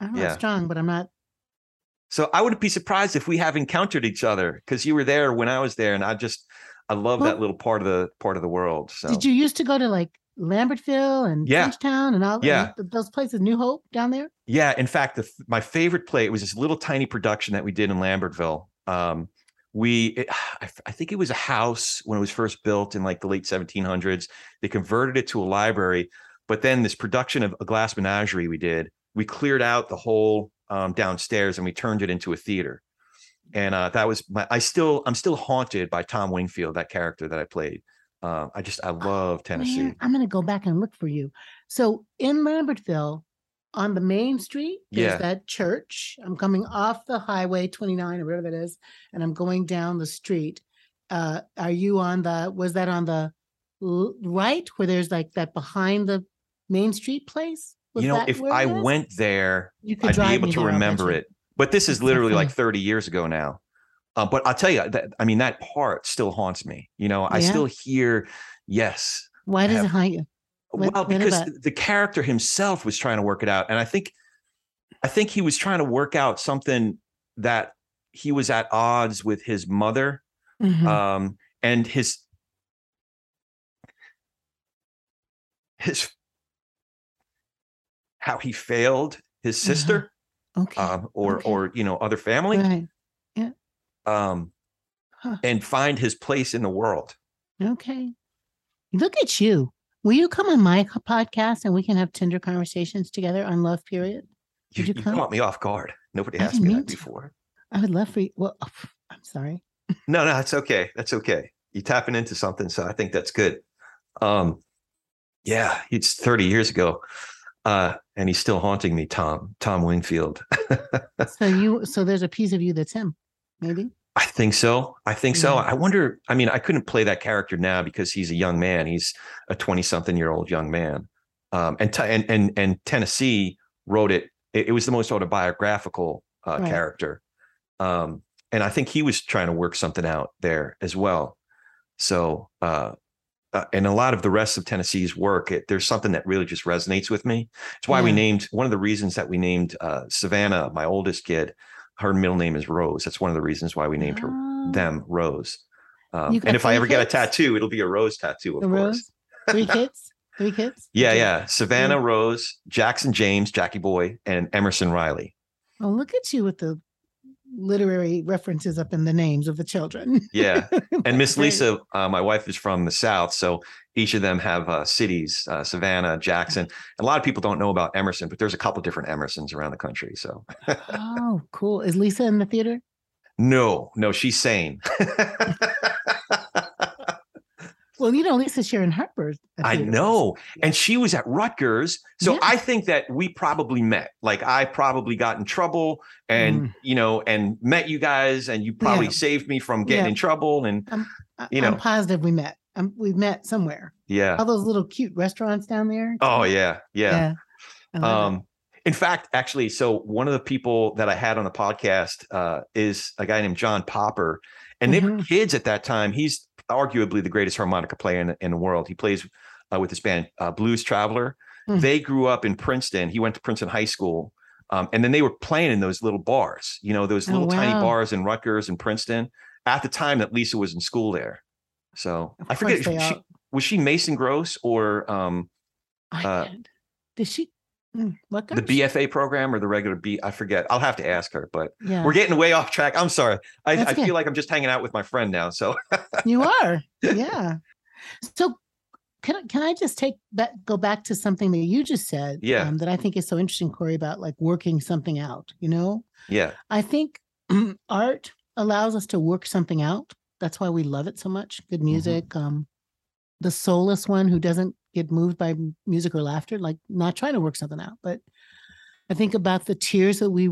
Speaker 2: I'm not
Speaker 1: Yeah.
Speaker 2: strong, but I'm not.
Speaker 1: so I wouldn't be surprised if we have encountered each other because you were there when I was there, and I just I love
Speaker 2: Well-
Speaker 1: that little part of the part of the world. So
Speaker 2: Did you used to go to like Lambertville and
Speaker 1: Yeah.
Speaker 2: Frenchtown and all
Speaker 1: Yeah.
Speaker 2: and those places, New Hope down there?
Speaker 1: Yeah, in fact, the, my favorite play it was this little tiny production that we did in Lambertville. Um, we, it, [SIGHS] I, I think it was a house when it was first built in like the late 1700s. They converted it to a library, but then this production of a glass menagerie we did, we cleared out the whole um, downstairs and we turned it into a theater. And uh, that was my. I still, I'm still haunted by Tom Wingfield, that character that I played. Um, I just, I love Tennessee.
Speaker 2: Where? I'm going to go back and look for you. So in Lambertville, on the main street, there's
Speaker 1: Yeah.
Speaker 2: that church. I'm coming off the highway 29 or whatever that is, and I'm going down the street. Uh, are you on the? Was that on the right where there's like that behind the main street place? Was
Speaker 1: you know, if I went there, I'd be able to
Speaker 2: there, I'll bet
Speaker 1: remember it. But this is literally like 30 years ago now. Uh, but I'll tell you, that, I mean, that part still haunts me. You know, I still hear, yes.
Speaker 2: Why does
Speaker 1: have-
Speaker 2: it haunt you? What-
Speaker 1: well,
Speaker 2: what
Speaker 1: because
Speaker 2: about-
Speaker 1: the character himself was trying to work it out. And I think, I think he was trying to work out something that he was at odds with his mother
Speaker 2: Mhm.
Speaker 1: um, and his, his, how he failed his
Speaker 2: Uh-huh.
Speaker 1: sister
Speaker 2: okay.
Speaker 1: um, or
Speaker 2: okay.
Speaker 1: or you know other family
Speaker 2: right.
Speaker 1: Um
Speaker 2: Huh.
Speaker 1: and find his place in the world
Speaker 2: Okay. Look at you. Will you come on my podcast and we can have tender conversations together on love period?
Speaker 1: you,
Speaker 2: Would you
Speaker 1: you caught me off guard nobody asked me that
Speaker 2: to.
Speaker 1: before
Speaker 2: I would love for you. Well, I'm sorry. [LAUGHS]
Speaker 1: no no that's okay that's okay You're tapping into something so i think that's good um yeah it's 30 years ago uh and he's still haunting me tom tom wingfield [LAUGHS]
Speaker 2: So you so there's a piece of you that's him, maybe?
Speaker 1: I think so. I think so. I wonder. I mean, I couldn't play that character now because he's a young man. He's a twenty-something-year-old young man. Um, and, t- and and and Tennessee wrote it. It, it was the most autobiographical uh,
Speaker 2: Right.
Speaker 1: character. Um, and I think he was trying to work something out there as well. So, uh, uh, and a lot of the rest of Tennessee's work, it, there's something that really just resonates with me. It's why we named one of the reasons that we named uh, Savannah, my oldest kid. Her middle name is Rose. That's one of the reasons why we named her
Speaker 2: Oh,
Speaker 1: them Rose. Um, and if I ever get a tattoo, it'll be a rose tattoo, of
Speaker 2: The
Speaker 1: course.
Speaker 2: rose. Three [LAUGHS] kids? Three kids?
Speaker 1: Yeah, yeah. Savannah Rose, Jackson James, Jackie Boy, and Emerson Riley.
Speaker 2: Oh, look at you with the literary references up in the names of the children.
Speaker 1: Yeah. [LAUGHS] And Miss Lisa, uh, my wife is from the South. So each of them have uh, cities, uh, Savannah, Jackson. And a lot of people don't know about Emerson, but there's a couple different Emersons around the country. So
Speaker 2: Oh, cool. Is Lisa in the theater?
Speaker 1: no, no, she's sane. [LAUGHS]
Speaker 2: Well, you know, Lisa Sharon Harper.
Speaker 1: I know. And she was at Rutgers. So
Speaker 2: Yeah.
Speaker 1: I think that we probably met. Like I probably got in trouble and,
Speaker 2: Mm.
Speaker 1: you know, and met you guys and you probably
Speaker 2: Yeah.
Speaker 1: saved me from getting
Speaker 2: Yeah.
Speaker 1: in trouble. And
Speaker 2: I,
Speaker 1: you
Speaker 2: I'm
Speaker 1: know.
Speaker 2: positive we met. Um, we met somewhere.
Speaker 1: yeah.
Speaker 2: All those little cute restaurants down there.
Speaker 1: Oh, yeah. Yeah.
Speaker 2: I.
Speaker 1: Um, in fact, actually, so one of the people that I had on the podcast uh, is a guy named John Popper, and they were
Speaker 2: Mhm.
Speaker 1: kids at that time. He's arguably the greatest harmonica player in, in the world. He plays uh, with this band, uh, Blues Traveler.
Speaker 2: Mhm.
Speaker 1: They grew up in Princeton. He went to Princeton High School, um, and then they were playing in those little bars. You know, those
Speaker 2: Oh,
Speaker 1: little tiny bars in Rutgers and Princeton. At the time that Lisa was in school there, so
Speaker 2: Of
Speaker 1: I forget
Speaker 2: course
Speaker 1: if
Speaker 2: they
Speaker 1: she, was she Mason Gross or um,
Speaker 2: I
Speaker 1: uh.
Speaker 2: Did she? Mm, What
Speaker 1: the BFA program or the regular B. I forget. I'll have to ask her, but
Speaker 2: Yeah,
Speaker 1: we're getting way off track. I'm sorry. I, I feel like I'm just hanging out with my friend now. So
Speaker 2: you are. [LAUGHS] Yeah. So can I, can I just take back go back to something that you just said?
Speaker 1: Yeah.
Speaker 2: Um, that I think is so interesting, Corey, about like working something out. You know,
Speaker 1: yeah,
Speaker 2: I think [CLEARS THROAT] art allows us to work something out That's why we love it so much. Good
Speaker 1: Mhm.
Speaker 2: music. Um, the soulless one who doesn't get moved by music or laughter, like not trying to work something out. But I think about the tears that we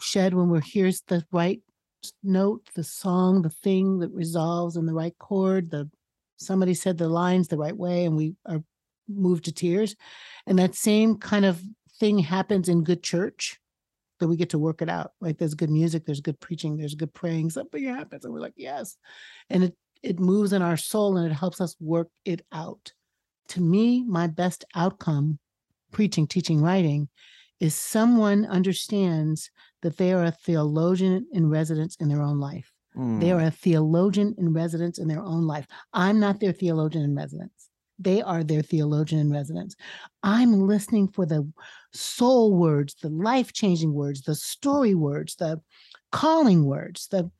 Speaker 2: shed when we're here's the right note, the song, the thing that resolves in the right chord, the somebody said the lines the right way, and we are moved to tears. And that same kind of thing happens in good church that we get to work it out. Like there's good music, there's good preaching, there's good praying, something happens, and we're like, yes. And it it moves in our soul and it helps us work it out. To me, my best outcome, preaching, teaching, writing, is someone understands that they are a theologian in residence in their own life. They
Speaker 1: Mm,
Speaker 2: are a theologian in residence in their own life. I'm not their theologian in residence. They are their theologian in residence. I'm listening for the soul words, the life changing words, the story words, the calling words, the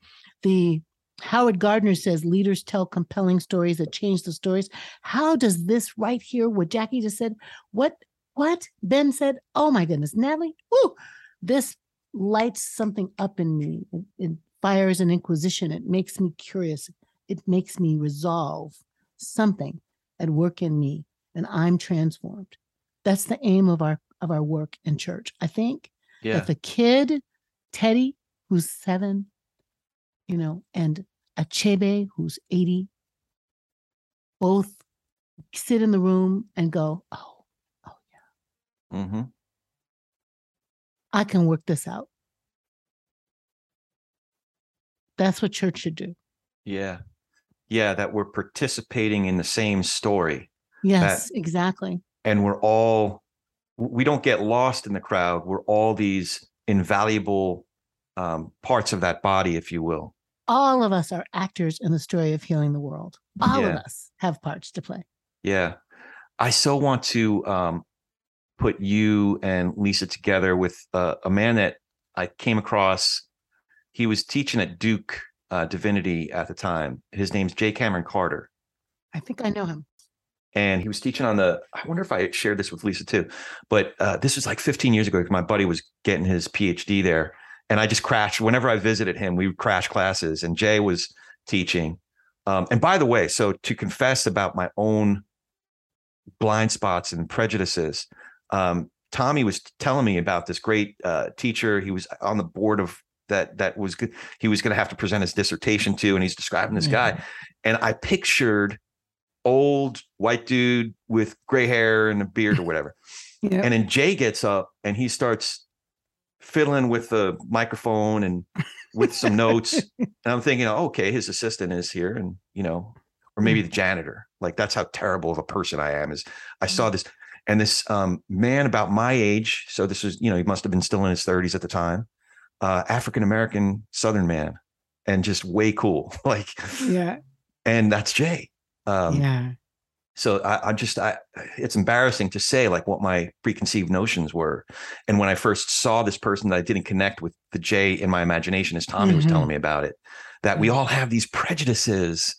Speaker 2: the Howard Gardner says leaders tell compelling stories that change the stories. How does this right here, what Jackie just said, what what Ben said? Oh my goodness, Natalie, woo, this lights something up in me. It, it fires an inquisition. It makes me curious. It makes me resolve something at work in me, and I'm transformed. That's the aim of our of our work in church. I think
Speaker 1: yeah.
Speaker 2: that the kid, Teddy, who's seven, you know, and Achebe, who's 80, both sit in the room and go, Oh, oh yeah,
Speaker 1: hmm
Speaker 2: I can work this out. That's what church should do.
Speaker 1: Yeah. Yeah. That we're participating in the same story
Speaker 2: Yes, exactly.
Speaker 1: and we're all, we don't get lost in the crowd. We're all these invaluable um, parts of that body, if you will.
Speaker 2: All of us are actors in the story of healing the world. All of us have parts to play.
Speaker 1: Yeah. I so want to um, put you and Lisa together with uh, a man that I came across. He was teaching at Duke uh, Divinity at the time. His name's J. Kameron Carter.
Speaker 2: I think I know him.
Speaker 1: and he was teaching on the i wonder if i shared this with lisa too but uh, this was like 15 years ago because my buddy was getting his phd there and i just crashed. Whenever i visited him we would crash classes and jay was teaching. Um, and by the way so to confess about my own blind spots and prejudices um, tommy was telling me about this great uh, teacher. He was on the board of that that was good he was going to have to present his dissertation to and he's describing this guy. And i pictured old white dude with gray hair and a beard or whatever. [LAUGHS]
Speaker 2: Yeah.
Speaker 1: and then Jay gets up and he starts fiddling with the microphone and with some notes. [LAUGHS] And I'm thinking, oh, okay, his assistant is here, and you know, or maybe the janitor. Like that's how terrible of a person I am. Is I saw this and this um, man about my age. So this is, you know, he must have been still in his 30s at the time. Uh, African American Southern man, and just way cool. [LAUGHS] like,
Speaker 2: yeah.
Speaker 1: and that's Jay. Um,
Speaker 2: yeah.
Speaker 1: So I, I just I it's embarrassing to say like what my preconceived notions were. And when I first saw this person that I didn't connect with the J in my imagination as Tommy was
Speaker 2: Mhm.
Speaker 1: telling me about it, that we all have these prejudices,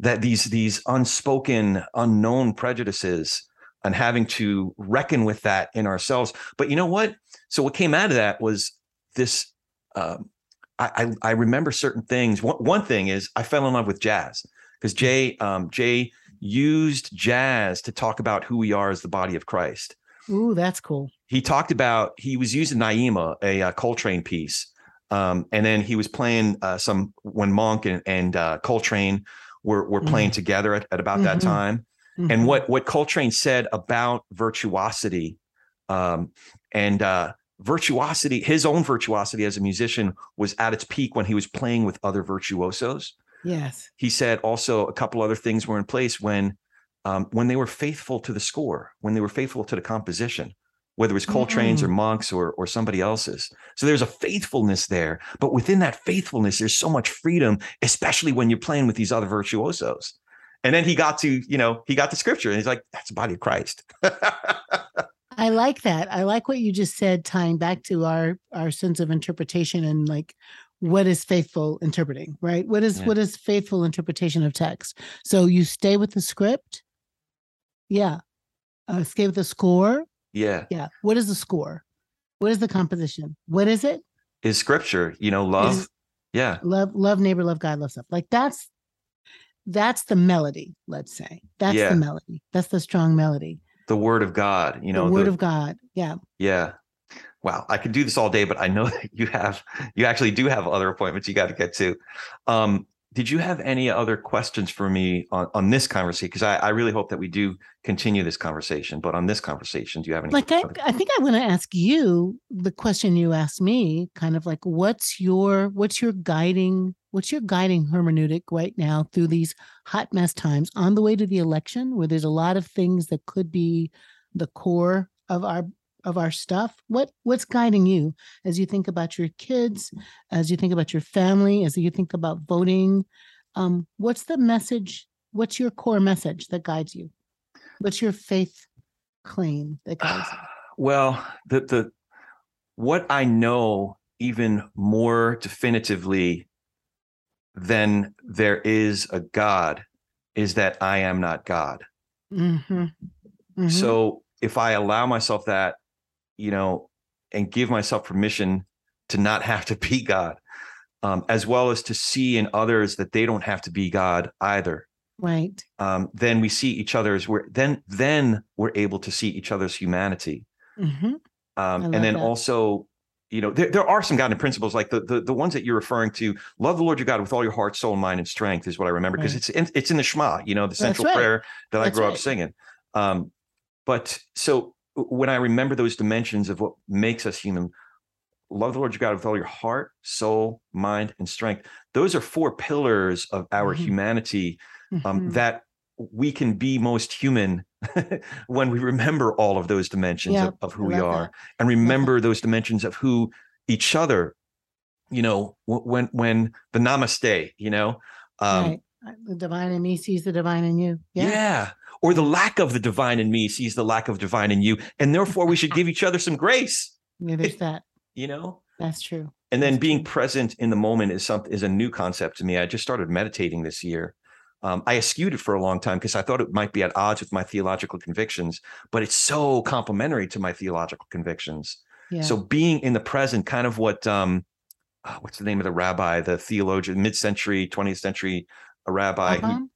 Speaker 1: that these these unspoken, unknown prejudices, and having to reckon with that in ourselves. But you know what? So what came out of that was this um, I, I I remember certain things. One, one thing is I fell in love with jazz because Jay um, Jay used jazz to talk about who we are as the body of Christ.
Speaker 2: Ooh, that's cool.
Speaker 1: He talked about he was using Naima, a, uh Coltrane piece, um, and then he was playing uh, some when Monk and, and uh, Coltrane were were playing together at, at about that
Speaker 2: Mhm.
Speaker 1: time
Speaker 2: Mhm.
Speaker 1: and what what Coltrane said about virtuosity, um, and uh, virtuosity, his own virtuosity as a musician was at its peak when he was playing with other virtuosos.
Speaker 2: Yes.
Speaker 1: He said also a couple other things were in place when um, when they were faithful to the score, when they were faithful to the composition, whether it was Coltrane's or Monk's or or somebody else's. So there's a faithfulness there, but within that faithfulness, there's so much freedom, especially when you're playing with these other virtuosos. And then he got to, you know, he got to scripture and he's like, that's the body of Christ. [LAUGHS]
Speaker 2: I like that. I like what you just said, tying back to our our sense of interpretation and like what is faithful interpreting, right? What is
Speaker 1: Yeah.
Speaker 2: what is faithful interpretation of text? So you stay with the script. Yeah. Uh, stay with the score.
Speaker 1: yeah.
Speaker 2: Yeah. What is the score? What is the composition? What is it?
Speaker 1: Is scripture, you know, love.
Speaker 2: Is-
Speaker 1: yeah.
Speaker 2: Love, love neighbor, love God, love stuff. Like that's that's the melody, let's say. That's
Speaker 1: Yeah.
Speaker 2: the melody. That's the strong melody.
Speaker 1: The word of God, you know,
Speaker 2: the word
Speaker 1: the-
Speaker 2: of God. Yeah.
Speaker 1: Yeah. Wow. I could do this all day, but I know [LAUGHS] that you have, you actually do have other appointments you got to get to. Um, did you have any other questions for me on, on this conversation? Because I, I really hope that we do continue this conversation. But on this conversation, do you have any?
Speaker 2: Like I, I think I want to ask you the question you asked me, kind of like what's your what's your guiding what's your guiding hermeneutic right now through these hot mess times on the way to the election where there's a lot of things that could be the core of our of our stuff what what's guiding you as you think about your kids as you think about your family as you think about voting um what's the message what's your core message that guides you what's your faith claim that guides you [SIGHS]
Speaker 1: Well, the the what I know even more definitively than there is a God is that I am not God.
Speaker 2: Mhm. Mhm.
Speaker 1: So if I allow myself that, you know, and give myself permission to not have to [LAUGHS] be God, um, as well as to see in others that they don't have to be God either,
Speaker 2: right.
Speaker 1: um, then we see each other's. We're then then we're able to see each other's humanity,
Speaker 2: Mhm.
Speaker 1: um, and then
Speaker 2: that.
Speaker 1: also. You know, there, there are some guiding principles like the, the the ones that you're referring to. Love the Lord your God with all your heart, soul, mind, and strength is what I remember because
Speaker 2: Right.
Speaker 1: it's in, it's in the Shema. You know, the central
Speaker 2: right.
Speaker 1: prayer that I
Speaker 2: That's
Speaker 1: grew up singing. Um, but so when I remember those dimensions of what makes us human, love the Lord your God with all your heart, soul, mind, and strength. Those are four pillars of our
Speaker 2: Mhm.
Speaker 1: humanity um,
Speaker 2: Mhm.
Speaker 1: that we can be most human [LAUGHS] when we remember all of those dimensions
Speaker 2: Yeah,
Speaker 1: of, of who we are
Speaker 2: that.
Speaker 1: and remember those dimensions of who each other you know when when the namaste you know um
Speaker 2: right. The divine in me sees the divine in you.
Speaker 1: yeah.
Speaker 2: Yeah.
Speaker 1: Or the lack of the divine in me sees the lack of divine in you and therefore we should give each other some grace
Speaker 2: Yeah, there's that.
Speaker 1: you know
Speaker 2: That's true.
Speaker 1: and then
Speaker 2: That's
Speaker 1: being
Speaker 2: true.
Speaker 1: present in the moment is something is a new concept to me i just started meditating this year um, i eschewed it for a long time because i thought it might be at odds with my theological convictions but it's so complementary to my theological convictions
Speaker 2: Yeah.
Speaker 1: so being in the present kind of what um ah, what's the name of the rabbi the theologian mid-century 20th century a rabbi who,
Speaker 2: Rambam?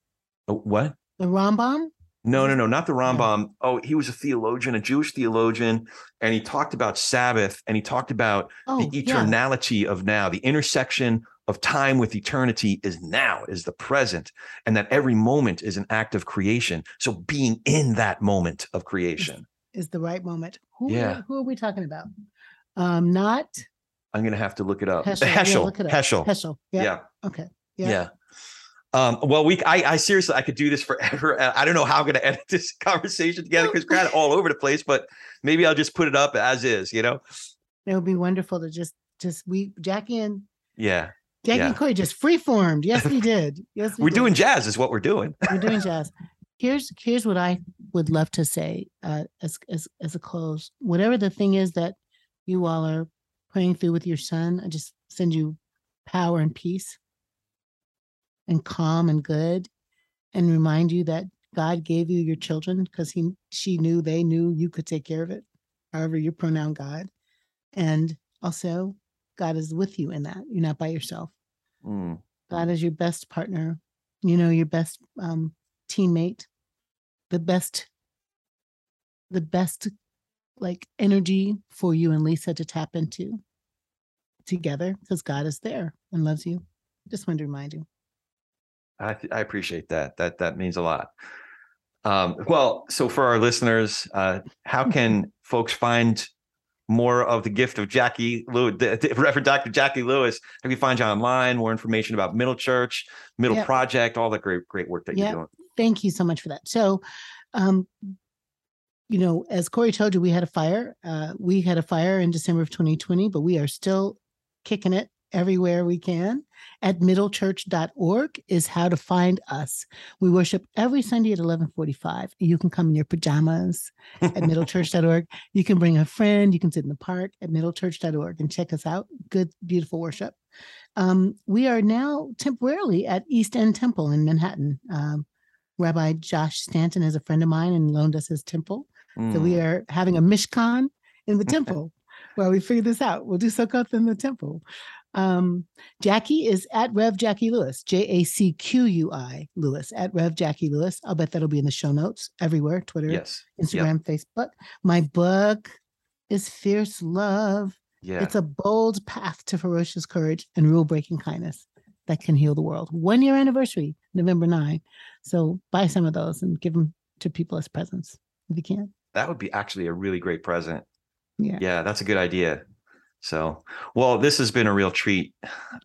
Speaker 1: oh, what
Speaker 2: The Rambam?
Speaker 1: No, no, no, not the. Rambam. Oh, he was a theologian, a Jewish theologian, and he talked about Sabbath and he talked about
Speaker 2: Oh,
Speaker 1: the
Speaker 2: yeah.
Speaker 1: eternality of now, the intersection of time with eternity is now, is the present, and that every moment is an act of creation. So being in that moment of creation,
Speaker 2: Is the right moment. Who,
Speaker 1: Yeah.
Speaker 2: are, who are we talking about? Um, not
Speaker 1: I'm going to have to look it up.
Speaker 2: Heschel. Yeah,
Speaker 1: Heschel.
Speaker 2: look it up.
Speaker 1: Heschel.
Speaker 2: Heschel. Yeah.
Speaker 1: Yeah.
Speaker 2: Okay.
Speaker 1: Yeah.
Speaker 2: Yeah.
Speaker 1: Um, well, we, I, I seriously, I could do this forever. [LAUGHS] I don't know how I'm going to edit this [LAUGHS] conversation together because we're kind of all over the place, but maybe I'll just put it up as is, you know?
Speaker 2: It would be wonderful to just, just we, Jacqui and
Speaker 1: Yeah.
Speaker 2: Jacqui
Speaker 1: Yeah.
Speaker 2: and Corey just free formed. Yes, we did. [LAUGHS] Yes, we
Speaker 1: We're
Speaker 2: did.
Speaker 1: doing jazz, is what we're doing.
Speaker 2: we're doing jazz. Here's here's what I would love to say uh, as as as a close. Whatever the thing is that you all are praying through with your son, I just send you power and peace and calm and good, and remind you that God gave you your children because he she knew they knew you could take care of it. However, you pronoun God, and also God is with you in that. You're not by yourself.
Speaker 1: Mm,
Speaker 2: God is your best partner, you know, your best um, teammate, the best, the best like energy for you and Lisa to tap into together because God is there and loves you. Just wanted to remind you.
Speaker 1: I, I appreciate that. That that means a lot. Um, well, so for our listeners, uh, how can [LAUGHS] folks find more of the gift of Jacqui Lewis, the, the [LAUGHS] Reverend Dr. Jacqui Lewis? How can we find you online? More information about Middle Church, Middle
Speaker 2: Yep.
Speaker 1: Project, all the great great work that
Speaker 2: Yep.
Speaker 1: you're doing.
Speaker 2: Thank you so much for that. So, um, you know, as Corey told you, we had a fire. Uh, we had a fire in December of 2020, but we are still kicking it everywhere we can. At middlechurch.org is how to find us. We worship every Sunday at 1145. You can come in your pajamas at middlechurch.org. You can bring a friend. You can sit in the park at middlechurch.org and check us out. Good, beautiful worship. Um, we are now temporarily at East End Temple in Manhattan. Um, Rabbi Josh Stanton is a friend of mine and loaned us his temple. So we
Speaker 1: Mm,
Speaker 2: are having a Mishkan in the [LAUGHS] temple while we figure this out. We'll do Sukkot in the temple. Um, Jacqui is at Rev Jacqui Lewis, J A C Q U I Lewis, at Rev Jacqui Lewis. I'll bet that'll be in the show notes everywhere Twitter,
Speaker 1: Yes.
Speaker 2: Instagram, Facebook. My book is Fierce Love.
Speaker 1: Yeah.
Speaker 2: It's a bold path to ferocious courage and rule breaking kindness that can heal the world. One year anniversary, November 9. So buy some of those and give them to people as presents if you can.
Speaker 1: that would be actually a really great present.
Speaker 2: Yeah.
Speaker 1: Yeah, that's a good idea. So, well, this has been a real treat.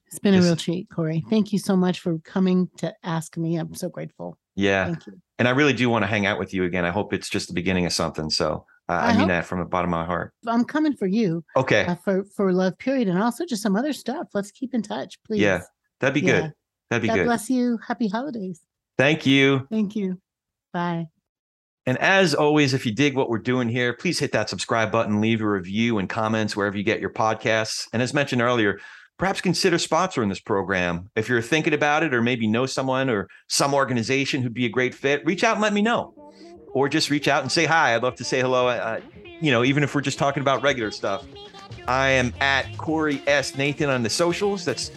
Speaker 2: It's been a real treat, Corey. Thank you so much for coming to ask me. I'm so grateful.
Speaker 1: Yeah.
Speaker 2: Thank you.
Speaker 1: And I really do want to hang out with you again. I hope it's just the beginning of something. So, uh, I,
Speaker 2: I
Speaker 1: mean
Speaker 2: hope-
Speaker 1: that from the bottom of my heart.
Speaker 2: I'm coming for you
Speaker 1: Okay.
Speaker 2: uh, for for love period and also just some other stuff. Let's keep in touch, please.
Speaker 1: Yeah, That'd be
Speaker 2: Yeah.
Speaker 1: good. That'd be
Speaker 2: God
Speaker 1: good.
Speaker 2: God bless you. Happy holidays.
Speaker 1: Thank you.
Speaker 2: Thank you. Bye.
Speaker 1: And as always, if you dig what we're doing here, please hit that subscribe button, leave a review and comments wherever you get your podcasts. And as mentioned earlier, perhaps consider sponsoring this program. If you're thinking about it, or maybe know someone or some organization who'd be a great fit, reach out and let me know. Or just reach out and say hi. I'd love to say hello. Uh, you know, even if we're just talking about regular stuff. I am at Corey S. Nathan on the socials. That's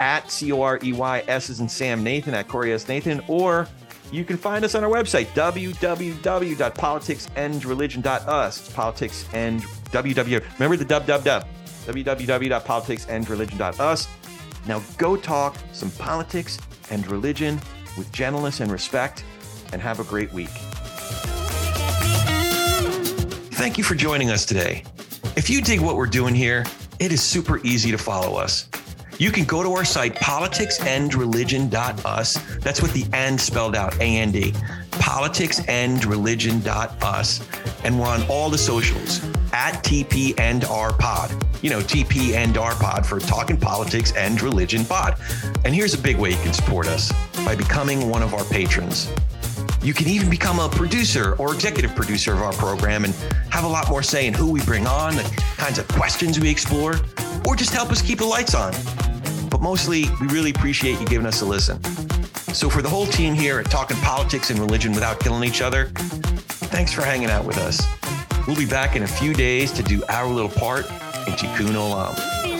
Speaker 1: at C O R E Y S is in Sam Nathan at Corey S. Nathan. Or you can find us on our website, www.politicsandreligion.us. It's politics and www. Remember the www. www.politicsandreligion.us. Now go talk some politics and religion with gentleness and respect, and have a great week. Thank you for joining us today. If you dig what we're doing here, it is super easy to follow us. You can go to our site, politicsandreligion.us. That's with the and spelled out, A N D. Politicsandreligion.us. And we're on all the socials at TP and R Pod. You know, TP and R Pod for Talking Politics and Religion Pod. And here's a big way you can support us by becoming one of our patrons. You can even become a producer or executive producer of our program and have a lot more say in who we bring on, the kinds of questions we explore, or just help us keep the lights on. But mostly, we really appreciate you giving us a listen. So, for the whole team here at Talking Politics and Religion Without Killing Each Other, thanks for hanging out with us. We'll be back in a few days to do our little part in Tikkun Olam.